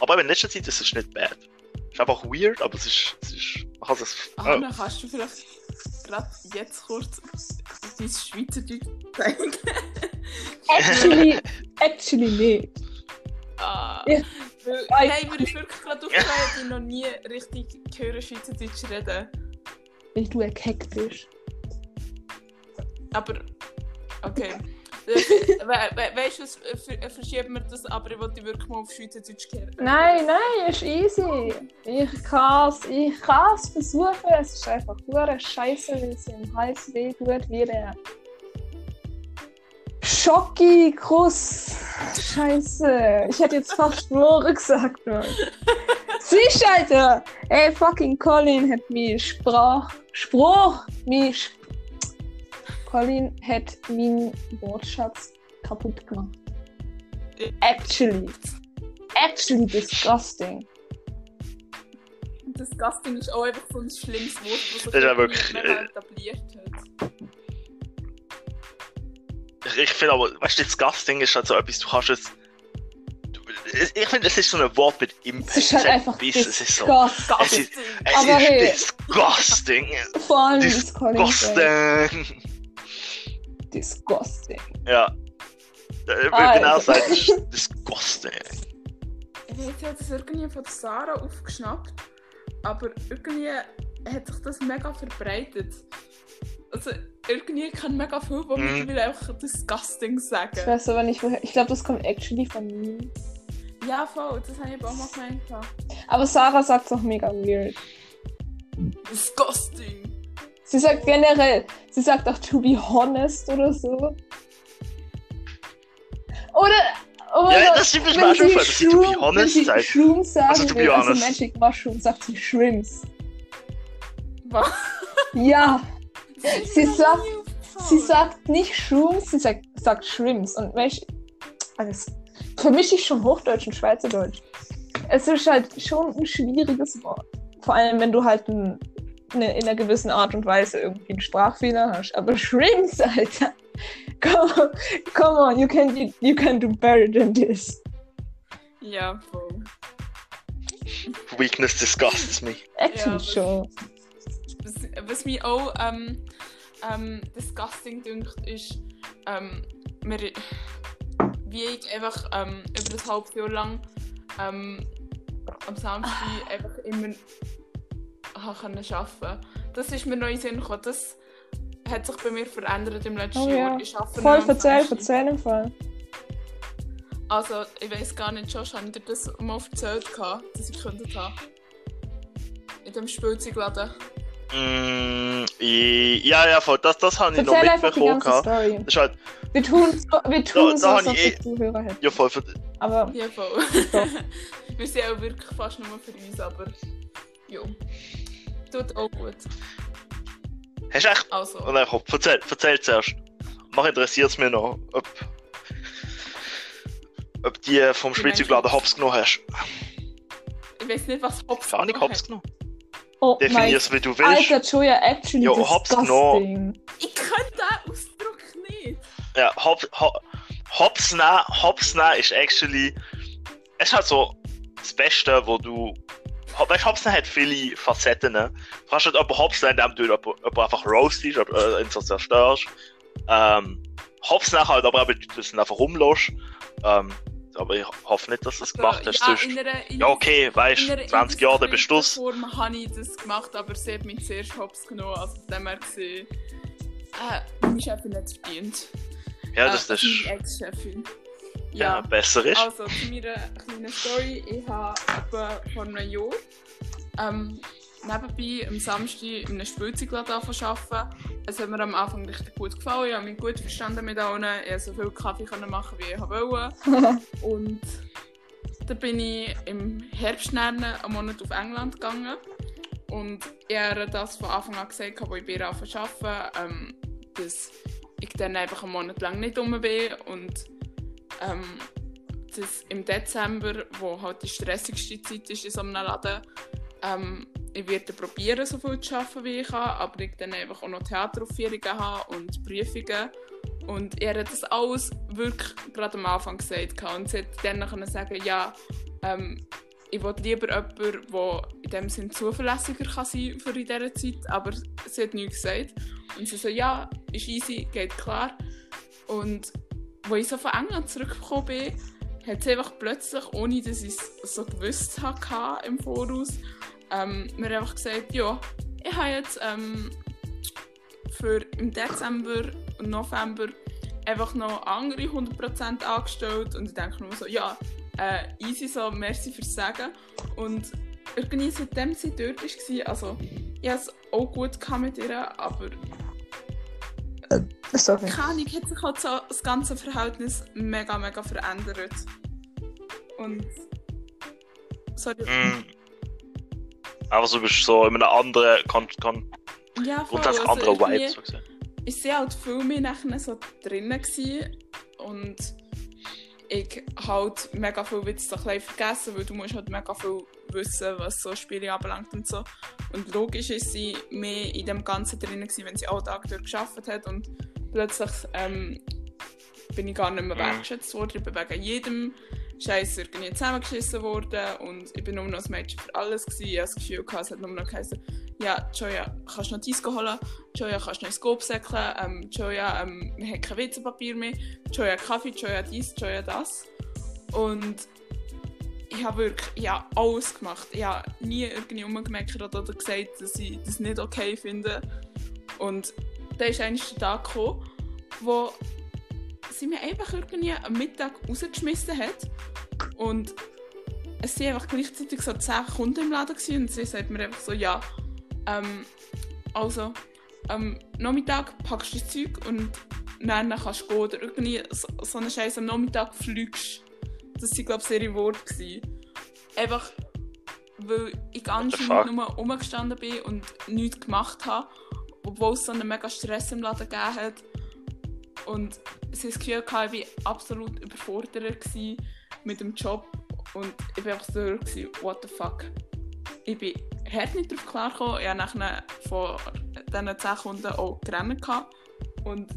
Aber eben in letzter Zeit ist es nicht bad. Es ist einfach weird, aber es ist. Es ist man kann es. Ah, oh. dann kannst du vielleicht gerade jetzt kurz dein Schweizerdeutsch zeigen. Actually, <laughs> actually nicht. ah. Ja. Weil, Ei. hey, mir ist wirklich gerade aufgefallen, dass ich noch nie richtig höre Schweizerdeutsch reden. Weil du ein Keck bist. Aber, okay. We we we weißt du, äh, ver- äh, verschieben wir das, aber ich wollte wirklich mal auf Schweizerdeutsch kehren. Nein, nein, ist easy. Ich kann's, ich kann's versuchen. Es ist einfach pure Scheiße, weil es im Hals weh tut wie der Schocki Kuss. Scheiße. Ich hätte jetzt fast Moore <laughs> gesagt, Mann. Du, Alter? Ey, fucking Colin hat mir Sprach, Spruch, Sp Colin hat meinen Wortschatz kaputt gemacht. Actually. Actually disgusting. Gasting ist auch einfach so ein schlimmes Wort, das sich wirklich, etabliert hat. Ich, finde aber, weißt du, das Gastding ist halt so etwas, du kannst es. Ich ich finde, es ist so ein Wort mit Impact. Es ist halt einfach Biss, es ist so. disgusting. Es ist, es Aber ist hey. disgusting. Vor allem. Disgusting. Disgusting. Ja. Äh, Ich würde genau sagen, es ist disgusting. Ich habe das irgendwie von Sarah aufgeschnappt, aber irgendwie hat sich das mega verbreitet. Also irgendwie kann mega viel, die Mhm. mittlerweile einfach disgusting Ich sagen. weiß aber nicht, woher. Ich glaube, das kommt actually von mir. Ja, voll, das habe ich aber auch mal gemeint. ja. Aber Sarah sagt es auch mega weird. Disgusting! Sie sagt generell, sie sagt auch to be honest oder so. Oder. Oh mein Ja, Gott, das stimmt nicht wenn mal schon, sie dass sie to be honest wenn sie sagt. Shrooms sagen Also to be will, also honest. Magic Mushroom, sagt sie Shrimps. Was? Ja, <laughs> Sie ist sagt- sie sagt nicht Shrooms, sie sagt, sagt Shrimps. Und welch. Also, vermische ich schon Hochdeutsch und Schweizerdeutsch. Es ist halt schon ein schwieriges Wort. Vor allem, wenn du halt ein, eine, in einer gewissen Art und Weise irgendwie einen Sprachfehler hast. Aber Shrimps, Alter. <laughs> Come on, come on you, can, you can do better than this. Ja, voll. Weakness disgusts me. Actually Ja, schon. Was, mich auch ähm, ähm, disgusting dünkt, ist, ähm, wir, wie ich einfach ähm, über ein halbes Jahr lang ähm, am Samstag einfach immer können arbeiten Das ist mir noch in Sinn gekommen. Das hat sich bei mir verändert im letzten Oh Jahr. ja. Ich arbeite Voll, erzähl, erzähl im Fall. Also, ich weiß gar nicht, Josh, habe ich dir das mal erzählt, dass ich gekündigt habe? In dem Spielzeugladen. Mm, ja, ja, voll. Das, das habe ich noch die mitbekommen. ganze gehabt. Story. Das ist halt, Wir tun so, wir tun da so als ob ich eh- wir Zuhörer hätten. ja, voll. Für, Aber Ja, voll. <laughs> Wir sind auch wirklich fast nur für uns, aber ja. Tut auch gut. hast du echt. Also, Oh nein, komm, erzähl, erzähl zuerst. Noch interessiert es mich noch, ob. Ob die vom Die Spielzeugladen Hops genommen hast. ich weiß nicht, was Hops Gar nicht Hops hat. genommen. Oh mein Definier es, wie du willst. Alter Joya, actually Ja, hab's disgusting. Ich kann den Ausdruck nicht. Ja, Hop, Hop, Hops nehmen, Hops nehmen ist actually. Es ist halt so das Beste, wo du. Weißt du, Hops nehmen hat viele Facetten. ne? Du kannst halt jemanden Hops nehmen, indem du jemanden einfach roastest, oder äh, ihn so zerstörst. Ähm, Hops nehmen halt aber dass du ihn einfach rumlässt. Ähm, aber ich hoffe nicht, dass du das gemacht hast. ja, in einer, in ja, okay, weißt du, einer 20 Jahre, dann bist du Form habe ich das gemacht, aber sie hat mich zuerst Hops genommen, also von dem her gesehen. Äh, meine Chefin hat es verdient. Ja, Äh, das also ist. meine Ex-Chefin. Ja, Ja, besser ist. also zu meiner kleinen Story. Ich habe vor einem Jahr ähm, nebenbei am Samstag in einem Spielzeugladen arbeiten. Es hat mir am Anfang richtig gut gefallen. Ich habe mich gut verstanden mit allen. Ich konnte so viel Kaffee machen, wie ich wollte. <laughs> Und dann bin ich im Herbst einen Monat auf England gegangen. Und ich habe das von Anfang an gesagt, als ich bei ihr arbeiten, ähm, dass ich dann einfach einen Monat lang nicht rum bin. Und ähm, dass im Dezember, wo halt die stressigste Zeit ist in so einem Laden, ähm, ich werde probieren, so viel zu arbeiten, wie ich kann, aber ich dann einfach auch noch Theateraufführungen habe und Prüfungen. Und er hat das alles wirklich gerade am Anfang gesagt. Und sie hat dann nachher sagen, ja, ähm, ich will lieber jemanden, der in dem Sinn zuverlässiger kann sein für in dieser Zeit, aber sie hat nichts gesagt. Und sie so, ja, ist easy, geht klar. Und als ich so von England zurückgekommen bin, hat sie einfach plötzlich, ohne dass ich es so gewusst hatte im Voraus, ähm, mir einfach gesagt, ja, ich habe jetzt ähm, für im Dezember und November einfach noch andere 100% angestellt und ich denke nur so, ja, äh, easy so, merci fürs Sagen. Und irgendwie seitdem sie dort war, also ich hatte es auch gut mit ihr, aber Sorry. keine Ahnung, hat sich halt so das ganze Verhältnis mega, mega verändert. Und. Sorry. Mm. Aber so so in einem anderen, kon, kon, Ja, voll. also irgendwie- Vibe. So gesehen. ich war halt viel mehr nachher so drinnen gewesen und ich halt mega viel wieder so ein vergessen, weil du musst halt mega viel wissen, was so Spiele anbelangt und so. Und logisch ist sie mehr in dem Ganzen drinnen gewesen, wenn sie alle Tag dort gearbeitet hat und plötzlich ähm, bin ich gar nicht mehr Mhm. wertgeschätzt worden. Ich bin wegen jedem Scheiß irgendwie zusammengeschissen worden und ich bin nur noch das Mädchen für alles gewesen. Ich hatte das Gefühl, gehabt, es hat nur noch geheißen, ja, Joya, kannst du noch Disco holen? Joya, kannst du noch ins Scope säckeln? Ähm, Joya, ähm, wir haben kein WC-Papier mehr. Joya, Kaffee, Joya, dies, Joya, das. Und ich habe wirklich ja, alles gemacht. Ich habe nie irgendwie umgemeckert oder gesagt, dass ich das nicht okay finde. Und dann ist eines der Tag gekommen, wo sie mir einfach irgendwie am Mittag rausgeschmissen hat. Und es waren einfach gleichzeitig so 10 Kunden im Laden gewesen, und sie sagt mir einfach so, ja, ähm, also am Nachmittag packst du das Zeug und dann kannst du gehen oder irgendwie so, so einen Scheiß am Nachmittag fliegst. Das waren, glaube ich, ihre Worte. gewesen. Einfach, weil ich anscheinend nur rumgestanden bin und nichts gemacht habe, obwohl es so einen mega Stress im Laden gegeben hat. Und sie das Gefühl, ich war absolut überfordert gewesen mit dem Job und ich war einfach so gewesen, what the fuck. Ich bin hart nicht darauf klargekommen. Ich habe nachher von diesen 10 Kunden auch gerannt. Und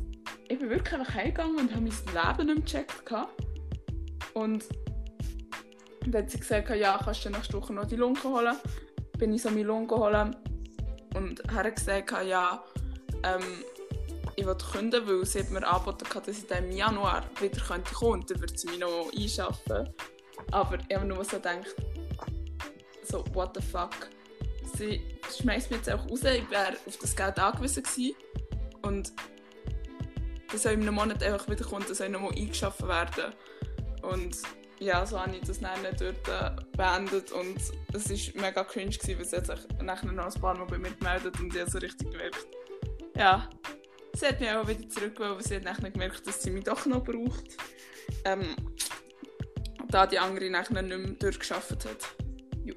ich bin wirklich einfach heimgegangen und habe mein Leben nicht gecheckt. Und dann hat sie gesagt, ja, kannst du nächste Woche noch die Lunge holen. Bin ich so meine Lunge holen und hat gesagt, ja, ähm, ich wollte künden, weil sie hat mir angeboten hat, dass ich dann im Januar wieder könnte kommen und dann würde sie mich noch einschaffen. Aber ich habe nur so gedacht, so, what the fuck. Sie schmeißt mich jetzt auch raus, ich wäre auf das Geld angewiesen gewesen. Und das soll in einem Monat einfach wieder kommen, das soll nochmal eingeschaffen werden. Und ja, so habe ich das dann dort äh, beendet und es war mega cringe, gewesen, weil sie sich nachher noch ein paar Mal bei mir gemeldet und ich so richtig gemerkt, ja, sie hat mich auch wieder zurück, weil sie hat nachher gemerkt, dass sie mich doch noch braucht. Ähm, da die andere nachher nicht mehr durchgeschafft hat. Jo.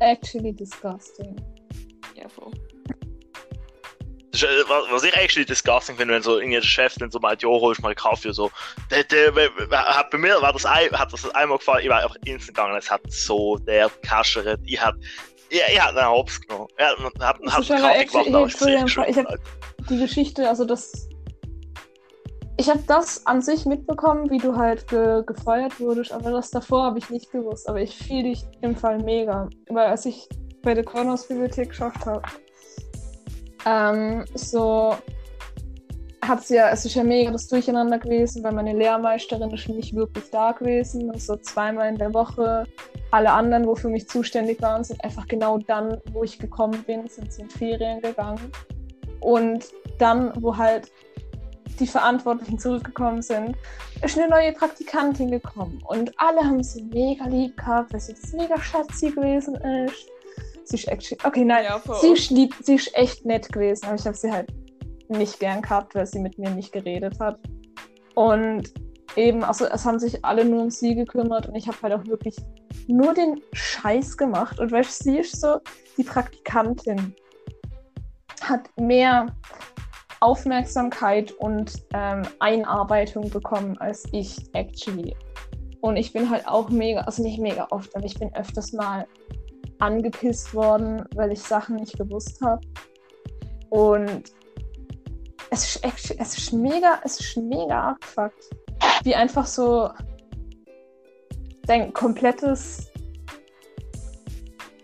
Actually disgusting. Ja, voll. Das ist, äh, was was ich actually disgusting finde, wenn so irgendwie der Chef dann so meint, jo, holst mal einen Kaffee und so. Der, der, hat bei mir war das, ein, hat das einmal gefallen, ich war einfach instant gegangen, es hat so der kaschert, ich hat, ich, ich hat einen Hops genommen. Er hat, hat, hat aber Kaffee gemacht, aber ich ich ich hab- Die Geschichte, also das. Ich habe das an sich mitbekommen, wie du halt ge gefeuert wurdest, aber das davor habe ich nicht gewusst. Aber ich fühle dich im Fall mega. Weil als ich bei der Kronos Bibliothek geschafft habe, ähm, so hat es ja, es ist ja mega das Durcheinander gewesen, weil meine Lehrmeisterin ist nicht wirklich da gewesen. Und so zweimal in der Woche. Alle anderen, wo für mich zuständig waren, sind einfach genau dann, wo ich gekommen bin, sind in Ferien gegangen. Und dann, wo halt die Verantwortlichen zurückgekommen sind, ist eine neue Praktikantin gekommen. Und alle haben sie mega lieb gehabt, weil sie das mega schatzi gewesen ist. Sie ist actually, okay, nein, Ja, sie ist lieb, sie ist echt nett gewesen, aber ich habe sie halt nicht gern gehabt, weil sie mit mir nicht geredet hat. Und eben, also es haben sich alle nur um sie gekümmert und ich habe halt auch wirklich nur den Scheiß gemacht. Und weißt du, sie ist so die Praktikantin, hat mehr Aufmerksamkeit und ähm, Einarbeitung bekommen als ich actually. Und ich bin halt auch mega, also nicht mega oft, aber ich bin öfters mal angepisst worden, weil ich Sachen nicht gewusst habe. Und es ist, actually, es ist mega, es ist mega abgefuckt. Wie einfach so dein komplettes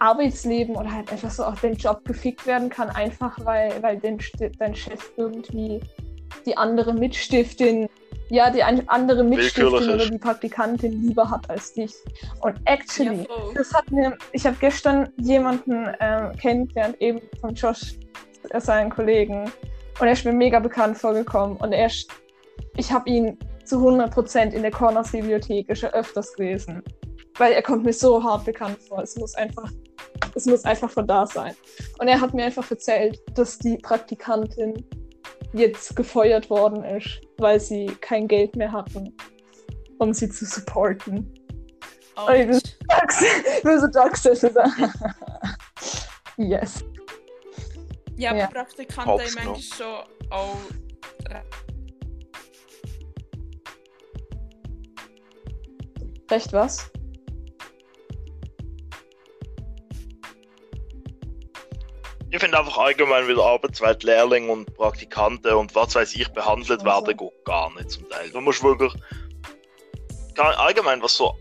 Arbeitsleben oder halt einfach so auch dein Job gefickt werden kann, einfach weil, weil dein, Sti- dein Chef irgendwie die andere Mitstiftin, ja, die ein, andere Mitstiftin oder die Praktikantin lieber hat als dich. Und actually, Ja, das hat mir, ich habe gestern jemanden ähm, kennengelernt, eben von Josh, äh, seinen Kollegen, und er ist mir mega bekannt vorgekommen. Und er ist, ich habe ihn zu 100% in der Corners Bibliothek ist er öfters gewesen. Weil er kommt mir so hart bekannt vor. Es muss einfach, es muss einfach von da sein. Und er hat mir einfach erzählt, dass die Praktikantin jetzt gefeuert worden ist, weil sie kein Geld mehr hatten, um sie zu supporten. Und ich bin so ich so, yes. Ja, aber Ja. Praktikanten haben manchmal schon auch. Recht was? Ich finde einfach allgemein, wie der Arbeitswelt Lehrlinge und Praktikanten und was weiß ich behandelt Also. werden, geht gar nicht zum Teil. Du musst wirklich. Allgemein, was so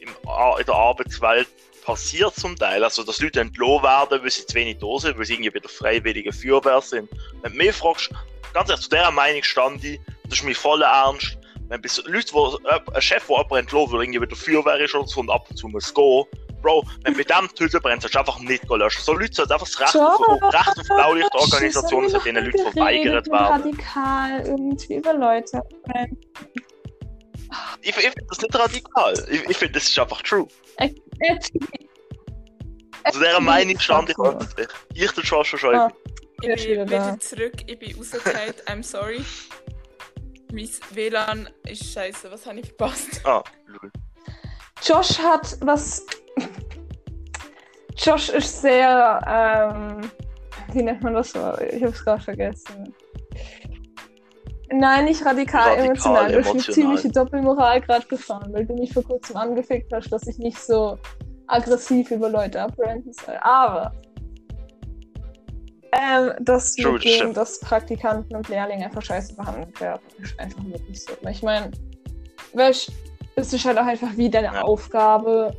im, in der Arbeitswelt passiert zum Teil, also dass Leute entlohnt werden, weil sie zu wenig da sind, weil sie irgendwie bei der freiwilligen Feuerwehr sind. Wenn du mich fragst, ganz ehrlich, zu dieser Meinung stand ich, das ist mir voll ernst. Wenn bis Leute, wo, äh, ein Chef, der jemanden entlohnt, weil irgendwie bei der Feuerwehr ist oder so und ab und zu muss gehen, Bro, wenn bei dem Hütte brennt, sollst du einfach nicht löschen. So Leute sollten einfach das Recht auf, Recht auf Blaulichtorganisationen sollten diesen Leuten verweigert werden. radikal irgendwie über Leute. Ich, ich finde das nicht radikal. Ich, ich finde, das ist einfach true. actually- Also dieser Meinung stand ich heute. Ich tue schon schon Ah. Ich bin wieder zurück, ich bin rausgefallen, I'm sorry. Mein WLAN ist scheiße, was habe ich verpasst? Ah, lol. Josh hat was. Josh ist sehr, ähm, wie nennt man das so? Ich hab's gerade vergessen. Nein, nicht radikal, Radikal emotional. Du hast eine ziemliche Doppelmoral gerade gefahren, weil du mich vor kurzem angefickt hast, dass ich nicht so aggressiv über Leute abrenten soll. Aber ähm, das True, mit dem, dass Praktikanten und Lehrlinge einfach scheiße behandelt werden, ist einfach wirklich so. Ich meine, es ist halt auch einfach wie deine Ja. Aufgabe,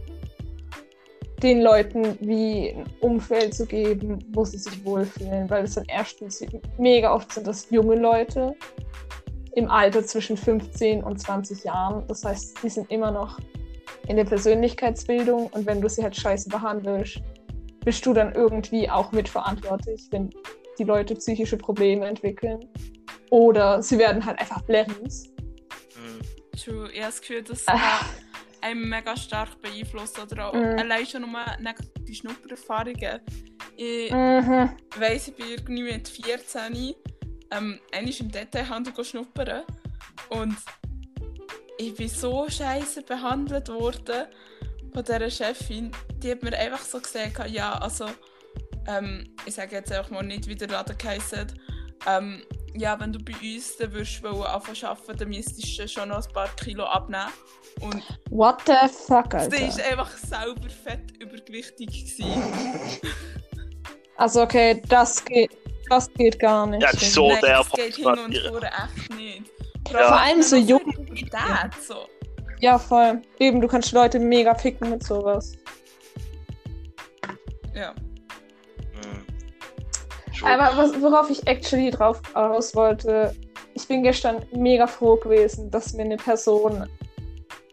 den Leuten wie ein Umfeld zu geben, wo sie sich wohlfühlen. Weil es dann erstens mega oft sind das junge Leute im Alter zwischen 15 und 20 Jahren. Das heißt, die sind immer noch in der Persönlichkeitsbildung und wenn du sie halt scheiße behandelst, bist du dann irgendwie auch mitverantwortlich, wenn die Leute psychische Probleme entwickeln. Oder sie werden halt einfach Blends. Mhm. True. Ich habe das <laughs> Einem mega stark beeinflusst. Oder auch Mhm. allein schon nur negative Schnuppererfahrungen. Ich Mhm. weiss, ich bin irgendwie mit 14 ähm, im Detailhandel schnuppern. Und ich bin so scheiße behandelt worden von dieser Chefin. Die hat mir einfach so gesagt, ja, also, ähm, ich sage jetzt einfach mal nicht, wie der Laden geheißen ähm, ja, wenn du bei uns dann würdest wollen anfangen zu arbeiten, dann müsstest du schon noch ein paar Kilo abnehmen. Und What the fuck, sie Alter? war einfach selber fett übergewichtig. <laughs> Also okay, das geht, das geht gar nicht. Ja, das ist so Nein, der das geht hin und vor echt nicht. Ja. Vor allem so jung. Pubertät, so. Ja, voll. Eben, du kannst Leute mega picken mit sowas. Ja. Aber was, worauf ich actually drauf aus wollte, ich bin gestern mega froh gewesen, dass mir eine Person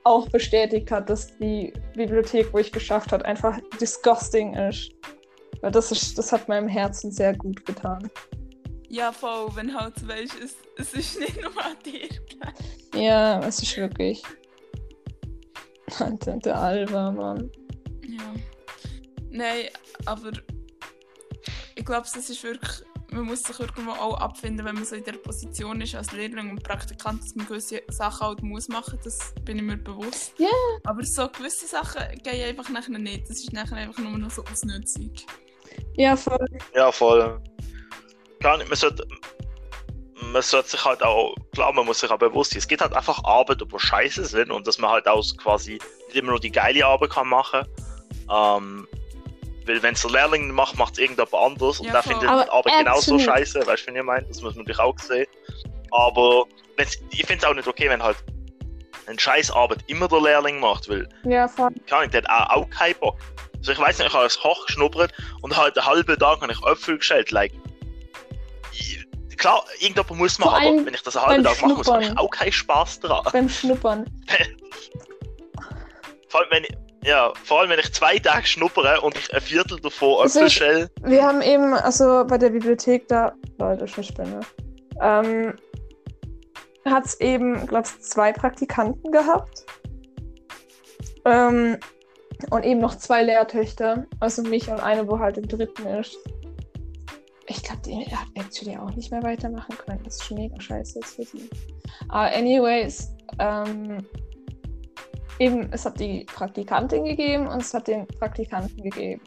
auch bestätigt hat, dass die Bibliothek, wo ich geschafft hat, einfach disgusting ist. Weil das ist, das hat meinem Herzen sehr gut getan. Ja, voll, wenn halt es, es ist nicht nur an dir. Ja, es ist wirklich. <laughs> Der Alba, Mann. Ja. Nein, aber ich glaube, es ist wirklich, man muss sich irgendwo auch abfinden, wenn man so in der Position ist als Lehrling und Praktikant, dass man gewisse Sachen halt muss machen, das bin ich mir bewusst. Ja. Aber so gewisse Sachen gehen einfach nachher nicht, das ist nachher einfach nur noch so Ausnutzung. Ja, voll. Ja, voll. Gar nicht, man sollte, man sollte sich halt auch, klar, man muss sich auch bewusst sein, es gibt halt einfach Arbeit, die scheiße sind und dass man halt auch quasi nicht immer nur die geile Arbeit kann machen. Ähm, weil wenn es der Lehrling macht, macht es irgendjemand anders und Ja, der findet Aber die Arbeit genauso scheiße, weißt du, wie ich meine? Das muss man natürlich auch sehen. Aber wenn's, ich finde es auch nicht okay, wenn halt eine scheiß Arbeit immer der Lehrling macht, weil Ja, voll. der hat auch, auch keinen Bock. Also ich weiß nicht, ich habe als Koch geschnuppert und halt einen halben Tag habe ich Äpfel gestellt. Like, ich, klar, irgendjemand muss machen, aber wenn ich das einen halben Tag mache, muss ich auch keinen Spaß dran. Beim Schnuppern. <laughs> Vor allem, wenn ich, ja, vor allem, wenn ich zwei Tage schnuppere und ich ein Viertel davon Also stelle. Wir haben eben, also bei der Bibliothek da, Leute, ich spinne, ähm, hat es eben, glaube ich, zwei Praktikanten gehabt. Ähm, und eben noch zwei Lehrtöchter, also mich und eine, wo halt im dritten ist. Ich glaube, die hat actually auch nicht mehr weitermachen können. Das ist mega scheiße jetzt für sie. Aber anyways, ähm, eben, es hat die Praktikantin gegeben und es hat den Praktikanten gegeben.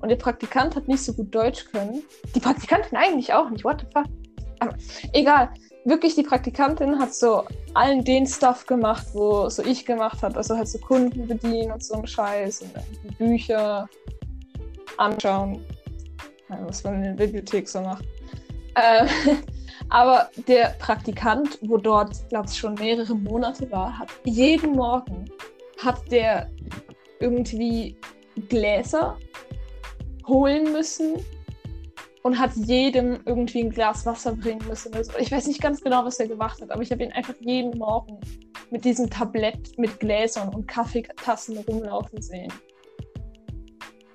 Und der Praktikant hat nicht so gut Deutsch können. Die Praktikantin eigentlich auch nicht. What the fuck? Aber egal. Wirklich, die Praktikantin hat so allen den Stuff gemacht, wo so ich gemacht habe. Also halt so Kunden bedienen und so ein Scheiß und Bücher anschauen. Was man in der Bibliothek so macht. Äh, <laughs> aber der Praktikant, wo dort, glaube ich, schon mehrere Monate war, hat jeden Morgen hat der irgendwie Gläser holen müssen und hat jedem irgendwie ein Glas Wasser bringen müssen. Ich weiß nicht ganz genau, was er gemacht hat, aber ich habe ihn einfach jeden Morgen mit diesem Tablett mit Gläsern und Kaffeetassen rumlaufen sehen.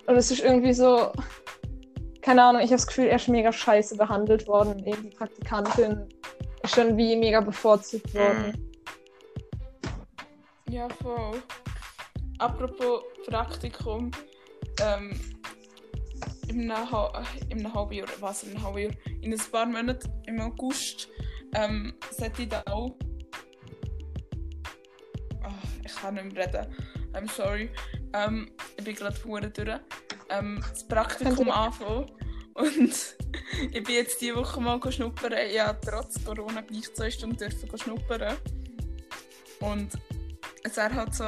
Und es ist irgendwie so, keine Ahnung, ich habe das Gefühl, er ist mega scheiße behandelt worden. Eben die Praktikantin ist schon wie mega bevorzugt worden. Ja, voll. Apropos Praktikum, ähm, in einem, in einem halben Jahr, was in einem halben Jahr, in ein paar Monaten im August, ähm, sollte ich da auch. Ach, ich kann nicht mehr reden. I'm sorry. Ähm, ich bin gerade vorne durch. Ähm, das Praktikum anfangen. Und <laughs> ich bin jetzt diese Woche mal schnuppern. Ich habe trotz Corona gleich zwei Stunden dürfen schnuppern. Und es wäre halt so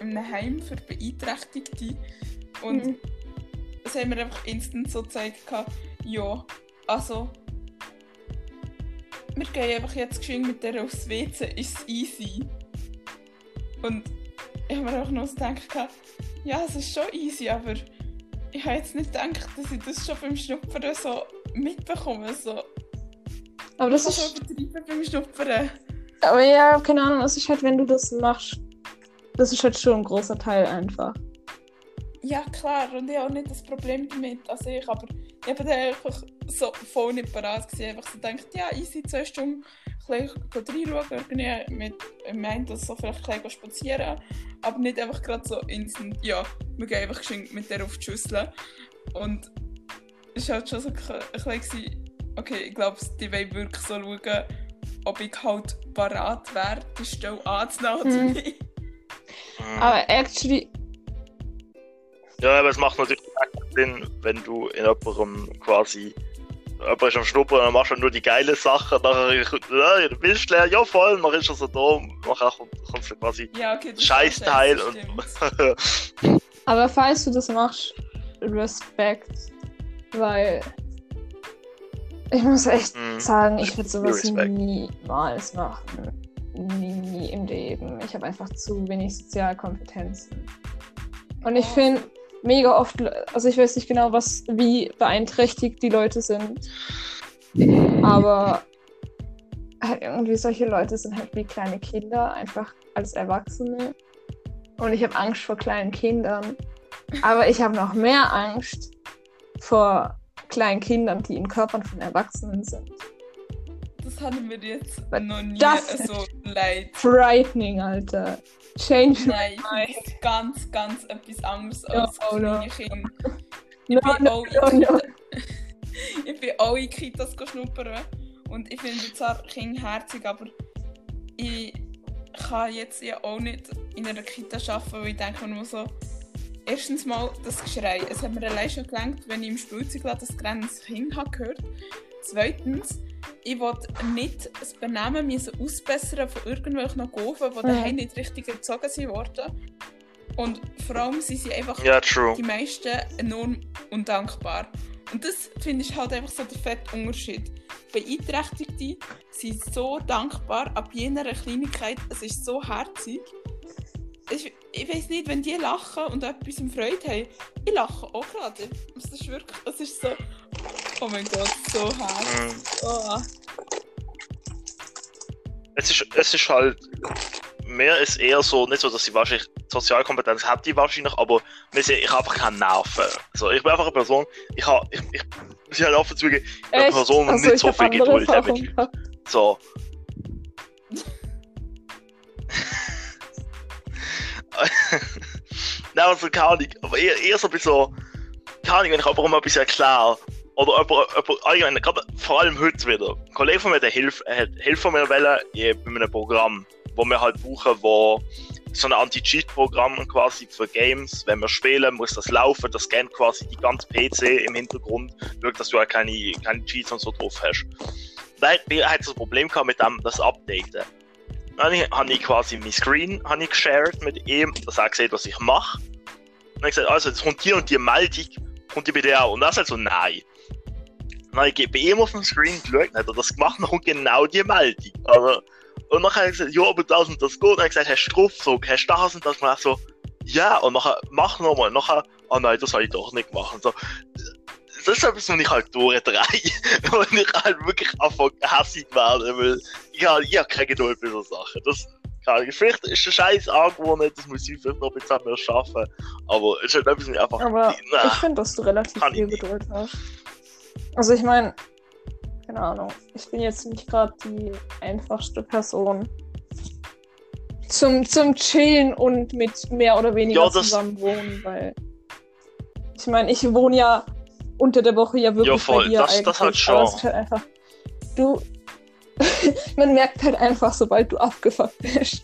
in einem Heim für Beeinträchtigte. Und Mhm. haben mir einfach instant so gezeigt, ja, also wir gehen einfach jetzt geschwind mit der aufs WC, ist es easy. Und ich habe mir auch noch so gedacht, ja, es ist schon easy, aber ich habe jetzt nicht gedacht, dass ich das schon beim Schnuppern so mitbekomme. So. Aber das ist. schon beim Schnuppern. Aber ja, keine Ahnung, es ist halt, wenn du das machst, das ist halt schon ein großer Teil einfach. Ja, klar, und ich habe auch nicht das Problem damit. Also ich, aber ich habe dann einfach so voll nicht parat gewesen. Einfach so gedacht, ja, easy, zwei Stunden bisschen reinschauen, irgendwie mit, ich meine, dass so vielleicht bisschen spazieren, aber nicht einfach gerade so instant, ja, wir gehen einfach mit der auf die Schüssel. Und es war halt schon so ein bisschen, okay, ich glaube, die wollen wirklich so schauen, ob ich halt parat wäre, die Stelle anzunehmen Mhm. Mhm. Aber actually, Ja, aber es macht natürlich Sinn, wenn du in jemandem quasi. Jemand ist am Schnuppern, dann machst du nur die geile Sache, nachher ja, du willst leer, ja voll, dann ist er so da, nachher kommt, kommst du quasi Ja, okay, Scheißteil auch und. <laughs> aber falls du das machst, Respekt, weil ich muss echt Mhm. sagen, ich würde sowas niemals machen. Nie, im Leben. Ich habe einfach zu wenig Sozialkompetenzen. Und ich finde mega oft, also ich weiß nicht genau, was, wie beeinträchtigt die Leute sind. Aber halt irgendwie solche Leute sind halt wie kleine Kinder, einfach als Erwachsene. Und ich habe Angst vor kleinen Kindern. Aber ich habe noch mehr Angst vor kleinen Kindern, die in Körpern von Erwachsenen sind. Das haben wir jetzt noch nie das- so leid. Frightening, Alter. Change Nein, ich das ganz, ganz etwas anderes als Oh, no. Kinder. <laughs> Ich No, bin, no, auch no, in no. <laughs> Ich bin auch in Kitas schnuppern und ich finde zwar Kinder herzig, aber ich kann jetzt ja auch nicht in einer Kita arbeiten, weil ich denke nur so, erstens mal das Geschrei. Es hat mir allein schon gelangt, wenn ich im Spielzeugladen das grelles Kind habe gehört. Zweitens, ich wollte nicht das Benehmen müssen ausbessern von irgendwelchen Gofen, die Mhm. daheim nicht richtig erzogen sind worden. Und vor allem sind sie einfach true. die meisten enorm undankbar. Und das finde ich halt einfach so der fette Unterschied. Beeinträchtigte sind so dankbar ab jener Kleinigkeit, es ist so herzig. Ich, ich weiß nicht, wenn die lachen und etwas im Freude haben, ich lache auch gerade. Es ist wirklich, es ist so, oh mein Gott, so herzig. Mhm. Oh. Es ist, es ist halt. Mehr ist eher so, nicht so, dass sie wahrscheinlich Sozialkompetenz hat, die wahrscheinlich, aber ich habe einfach keine Nerven. Also, ich bin einfach eine Person, ich habe, ich, ich muss halt offen zugeben, ich bin eine Echt? Person, die Also, nicht ich so viel Geduld hat mit Erfahrungen Leuten. gehabt. So. <laughs> <laughs> Nein, also keine Ahnung, aber eher, eher so ein bisschen so, keine Ahnung, wenn ich jemandem etwas erkläre, oder jemand, allgemein, gerade vor allem heute wieder, ein Kollege von mir, der Hilfe, hat Hilfe von mir wollen, in- bei einem Programm, wo wir halt brauchen, wo so ein Anti-Cheat-Programm quasi für Games, wenn wir spielen, muss das laufen, das scannt quasi die ganze PC im Hintergrund, schaut, dass du halt keine, keine Cheats und so drauf hast. Da hat hat das Problem gehabt mit dem, das Updaten. Dann habe ich- quasi mein Screen habe ich geshared mit ihm, dass er sieht, was ich mache. Dann habe ich gesagt, also, jetzt kommt hier und die Meldung, kommt die bei auch. Und er sagt so, nein. Dann habe ich bei ihm auf dem Screen geschaut, hat er das gemacht, kommt genau die Meldung. Also, und dann habe ich gesagt, ja, aber das und das geht. Und dann habe ich gesagt, hast du draufgedrückt, hast du das und das? Und er so, ja, und nachher, mach nochmal. Und nachher, oh nein, das habe ich doch nicht gemacht. Und so, das ist etwas, was ich halt durchdrehe. <laughs> Und ich halt wirklich einfach hässlich werde, weil ich habe ich hab keine Geduld für so Sachen. Das, keine vielleicht ist eine scheiß Angewohnheit, das muss ich vielleicht noch ein bisschen mehr schaffen. Aber es ist halt etwas, was ich einfach. Aber na, ich finde, dass du relativ viel nicht. Geduld hast. Also ich meine, keine Ahnung, ich bin jetzt nicht gerade die einfachste Person zum, zum Chillen und mit mehr oder weniger Ja, zusammen wohnen, weil ich meine, ich wohne ja unter der Woche ja wirklich Ja, voll, bei dir das- eigentlich. das halt Aber es schon. ist halt einfach, du, <laughs> man merkt halt einfach, sobald du abgefuckt bist.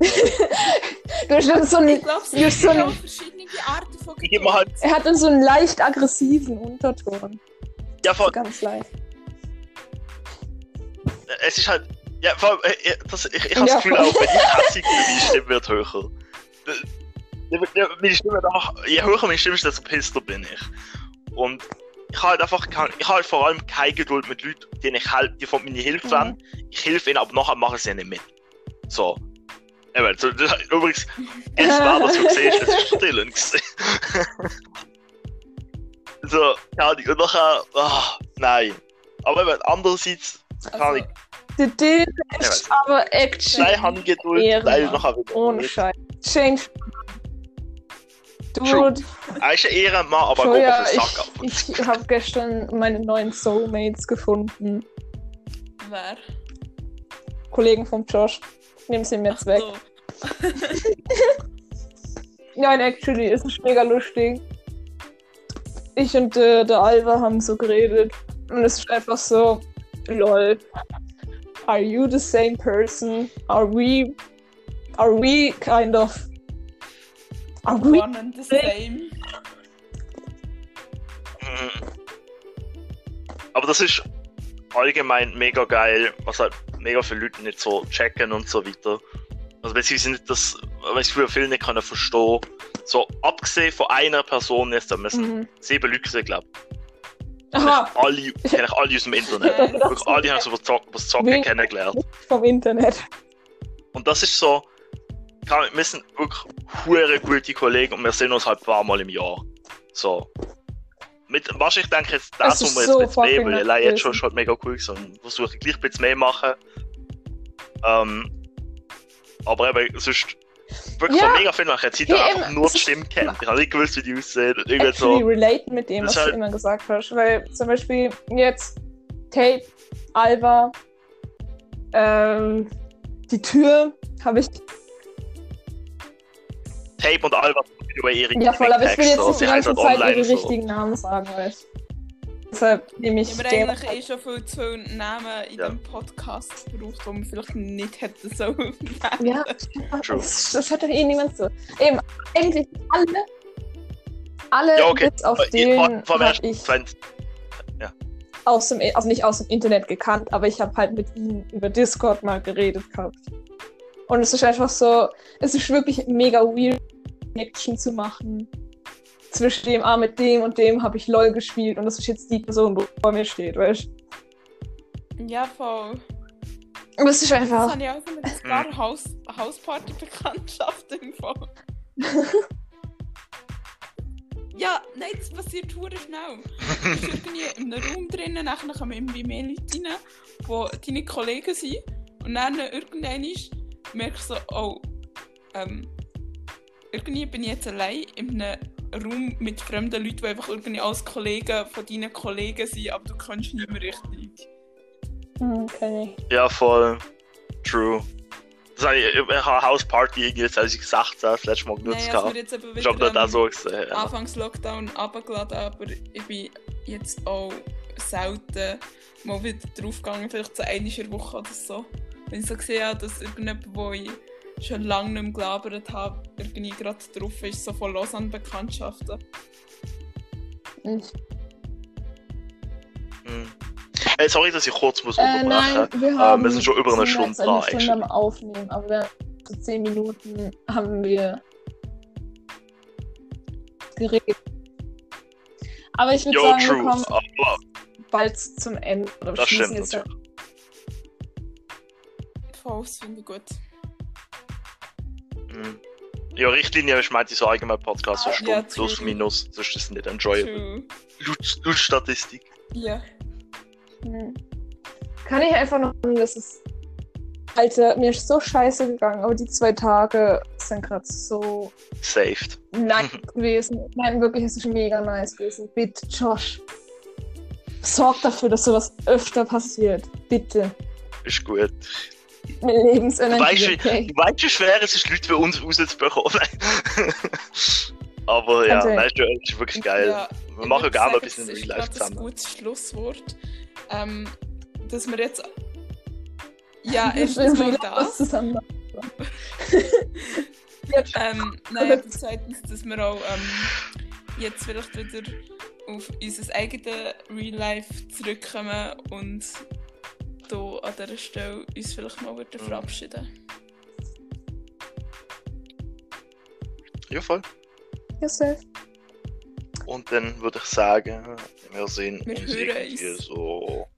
<laughs> du hast dann so Ich einen, Ja, gibt so ein- auch verschiedene Arten von halt- er hat dann so einen leicht aggressiven Unterton. Ja, voll, ganz leicht. es ist halt. Ja, vor allem, äh, das, ich, ich habe Ja, das Gefühl, voll. auch wenn ich <laughs> hässlich bin, meine Stimme wird höher. Meine Stimme wird einfach, je höher meine Stimme ist, desto pisster bin ich. Und ich habe halt einfach ich habe halt vor allem keine Geduld mit Leuten, denen ich halt, die von mir Hilfe Mhm. wollen. Ich helfe ihnen, aber nachher machen sie nicht mit. So. Eben, so, das, übrigens, <laughs> jetzt wer das so siehst, das ist Dylan. <laughs> so, keine Ahnung, und nachher, ah, nein. Aber eben, andererseits, keine Ahnung, Der Dylan ist aber actually nein, Handgeduld, Ehrenmann. nein, nachher wieder. ohne nicht. Scheiß. Change. Dude, Er ist ein Ehrenmann, aber so ja, auf den Sack ab. ich, ich habe gestern meine neuen Soulmates gefunden. Wer? Kollegen vom Josh. Nehmen sie mir jetzt weg. So. <laughs> Nein, actually, es ist mega lustig. Ich und äh, der Alva haben so geredet. Und es ist einfach so, lol. Are you the same person? Are we, are we kind of, are we One and the same. Mhm. Aber das ist allgemein mega geil, was halt mega viele Leute nicht so checken und so weiter. Also beziehungsweise nicht das, weil ich für viele nicht können verstehen. So, abgesehen von einer Person jetzt, da müssen Mhm. sieben Leute gesehen, glaube ich. Aha, Alle, eigentlich alle aus dem Internet. <laughs> Wirklich alle haben so was Zocken, was Zocken kennengelernt. vom Internet. Und das ist so, wir sind wirklich hure gute Kollegen und wir sehen uns halt ein paar Mal im Jahr. So. Mit, was ich denke jetzt, Es das, was wir so jetzt fucking Babel, allein jetzt schon, schon halt mega cool gewesen. und Versuche gleich ein bisschen mehr machen. Ähm, aber eben, sonst, wirklich Ja. vor mega vielen Zeit Zeit Ja, einfach nur es die ist- Stimme kennt. <laughs> Ich habe nicht gewusst, wie die aussehen. Und irgendwie so, relate mit dem, Das was ist du halt- immer gesagt hast. Weil zum Beispiel jetzt Tape, Alva, ähm, die Tür habe ich. Tape und Alba the way ihre Ja, voll, aber ich will jetzt nicht die ganze halt Zeit ihre so. richtigen Namen sagen, weißt du. Deshalb nehme ich Ich habe den. eigentlich eh schon viel zu viele Namen in Ja. dem Podcast gebraucht, die man vielleicht nicht hätte so <laughs> Ja, True. das, das hat doch eh niemand so. Eben, eigentlich alle, alle Ja, okay. bis auf Aber den mir- ich Sven- aus dem, also nicht aus dem Internet gekannt, aber ich habe halt mit ihm über Discord mal geredet gehabt. Und es ist einfach so, es ist wirklich mega weird, Connection zu machen. Zwischen dem, ah, mit dem und dem habe ich LOL gespielt und das ist jetzt die Person, die vor mir steht, weißt du? Ja, voll. Und es ist Das einfach, habe ich auch so mit paar Haus Hausparty-Bekanntschaften im Fall. <laughs> ja, nein, das passiert hure schnell. Du bist irgendwie in einem Raum drinnen, nachher kommen irgendwie mehr Leute rein, die deine Kollegen sind. Und dann irgendwann merkst du so, oh, ähm, irgendwie bin ich jetzt allein in einem Raum mit fremden Leuten, die einfach irgendwie als Kollegen von deinen Kollegen sind, aber du kannst nicht mehr richtig. okay. Ja, voll. True. Das habe ich, ich habe eine Hausparty irgendwie 2016 das letzte Mal genutzt. Nein, also wir jetzt eben ich habe dort auch so gesehen. Ja. Anfangs Lockdown runtergeladen, aber ich bin jetzt auch selten mal wieder draufgegangen, vielleicht so in der Woche oder so. Wenn ich so gesehen habe, dass irgendjemand, wo ich schon lange nicht mehr gelabert habe, irgendwie gerade drauf ist, so von Lausanne-Bekanntschaften. Ich, Hm. Hey, sorry, dass ich kurz muss äh, unterbrechen nein, wir Äh, haben wir sind schon über eine Stunde dran, eine Stunde am Aufnehmen, aber wir, so zehn Minuten haben wir geredet. Aber ich würde sagen, wir true. kommen Aber bald zum Ende. Oder wir das stimmt jetzt natürlich. Voll, finde ich gut. Hm. Ja, Richtlinie ist meinte ich so allgemein Podcast, so Ah, Stunde ja, plus minus, sonst ist es nicht enjoyable. Laut Statistik. Ja. Hm. Kann ich einfach noch sagen, dass es. Alter, mir ist so scheiße gegangen, aber die zwei Tage sind gerade so Saved. nice <laughs> gewesen. Nein, wirklich, es ist mega nice gewesen. Bitte, Josh. Sorg dafür, dass sowas öfter passiert. Bitte. Ist gut. Lebensenergie. Weißt du, weißt, wie schwer es ist, Leute für uns rauszubekommen. <laughs> Aber ja, Okay. nein, ist, ist wirklich geil. Ja, wir machen gerne ein bisschen das Real ist Life zusammen. ein gutes Schlusswort. Ähm, dass wir jetzt. <laughs> Ja, erstens mal das. zusammen. <laughs> Ähm, nein, aber zweitens, dass wir auch ähm, jetzt vielleicht wieder auf unser eigenes Real Life zurückkommen und hier an dieser Stelle uns vielleicht mal wieder Mhm. verabschieden. Ja, voll. Ja, safe. Und dann würde ich sagen, wir sehen Wir uns hören irgendwie uns. so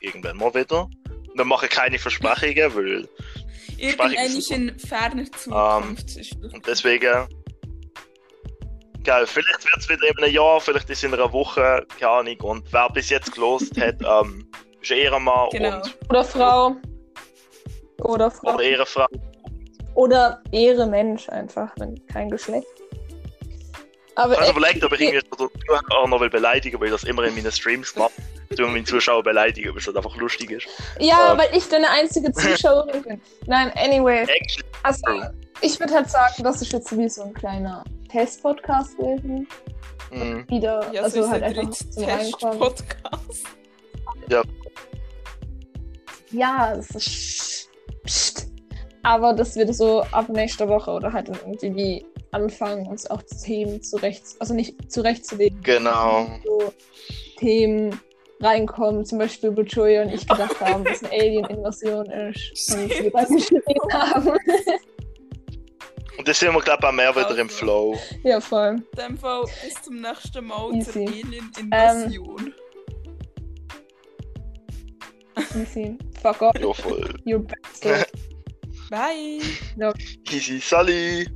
irgendwann mal wieder. Wir machen keine Versprechungen, weil Irgendwann ist in ferner Zukunft. das- Und deswegen. Geil, vielleicht wird es wieder in einem Jahr, vielleicht ist es in einer Woche, keine Ahnung. Und wer bis jetzt gelost hat, <laughs> ähm, Ehrenmann Genau. und, Oder Frau. Oder Frau. oder Ehrenfrau. Oder Ehre Mensch einfach, wenn kein Geschlecht. Aber Ich habe überlegt, ob ich irgendwie so Zuhörer noch will beleidigen weil ich das immer in meinen Streams mache. Ich tue meine Zuschauer beleidigen, weil es halt einfach lustig ist. ja, äh, weil ich deine einzige Zuschauerin bin. <laughs> Nein, anyway. Also, ich würde halt sagen, das ist jetzt wie so ein kleiner Test-Podcast gewesen. Mhm. Wieder, Ja, also so halt halt einfach zum Reinkommen. Podcast. Ja, es ist. Psst. Aber das wird so ab nächster Woche oder halt dann irgendwie wie anfangen, uns auch Themen zurecht, also nicht zurechtzulegen, Genau. so Themen reinkommen, zum Beispiel wo Joey und ich gedacht haben, dass eine Alien-Invasion ist und wir <laughs> dann geschrieben haben. Und das sind wir, glaube ich, auch mehr wieder im Also. Flow. ja, voll. In dem Fall bis zum nächsten Mal Easy. zur Alien-Invasion. Easy. Fuck off. Ja, voll. You're bastard. <laughs> Bye! Easy, Sally.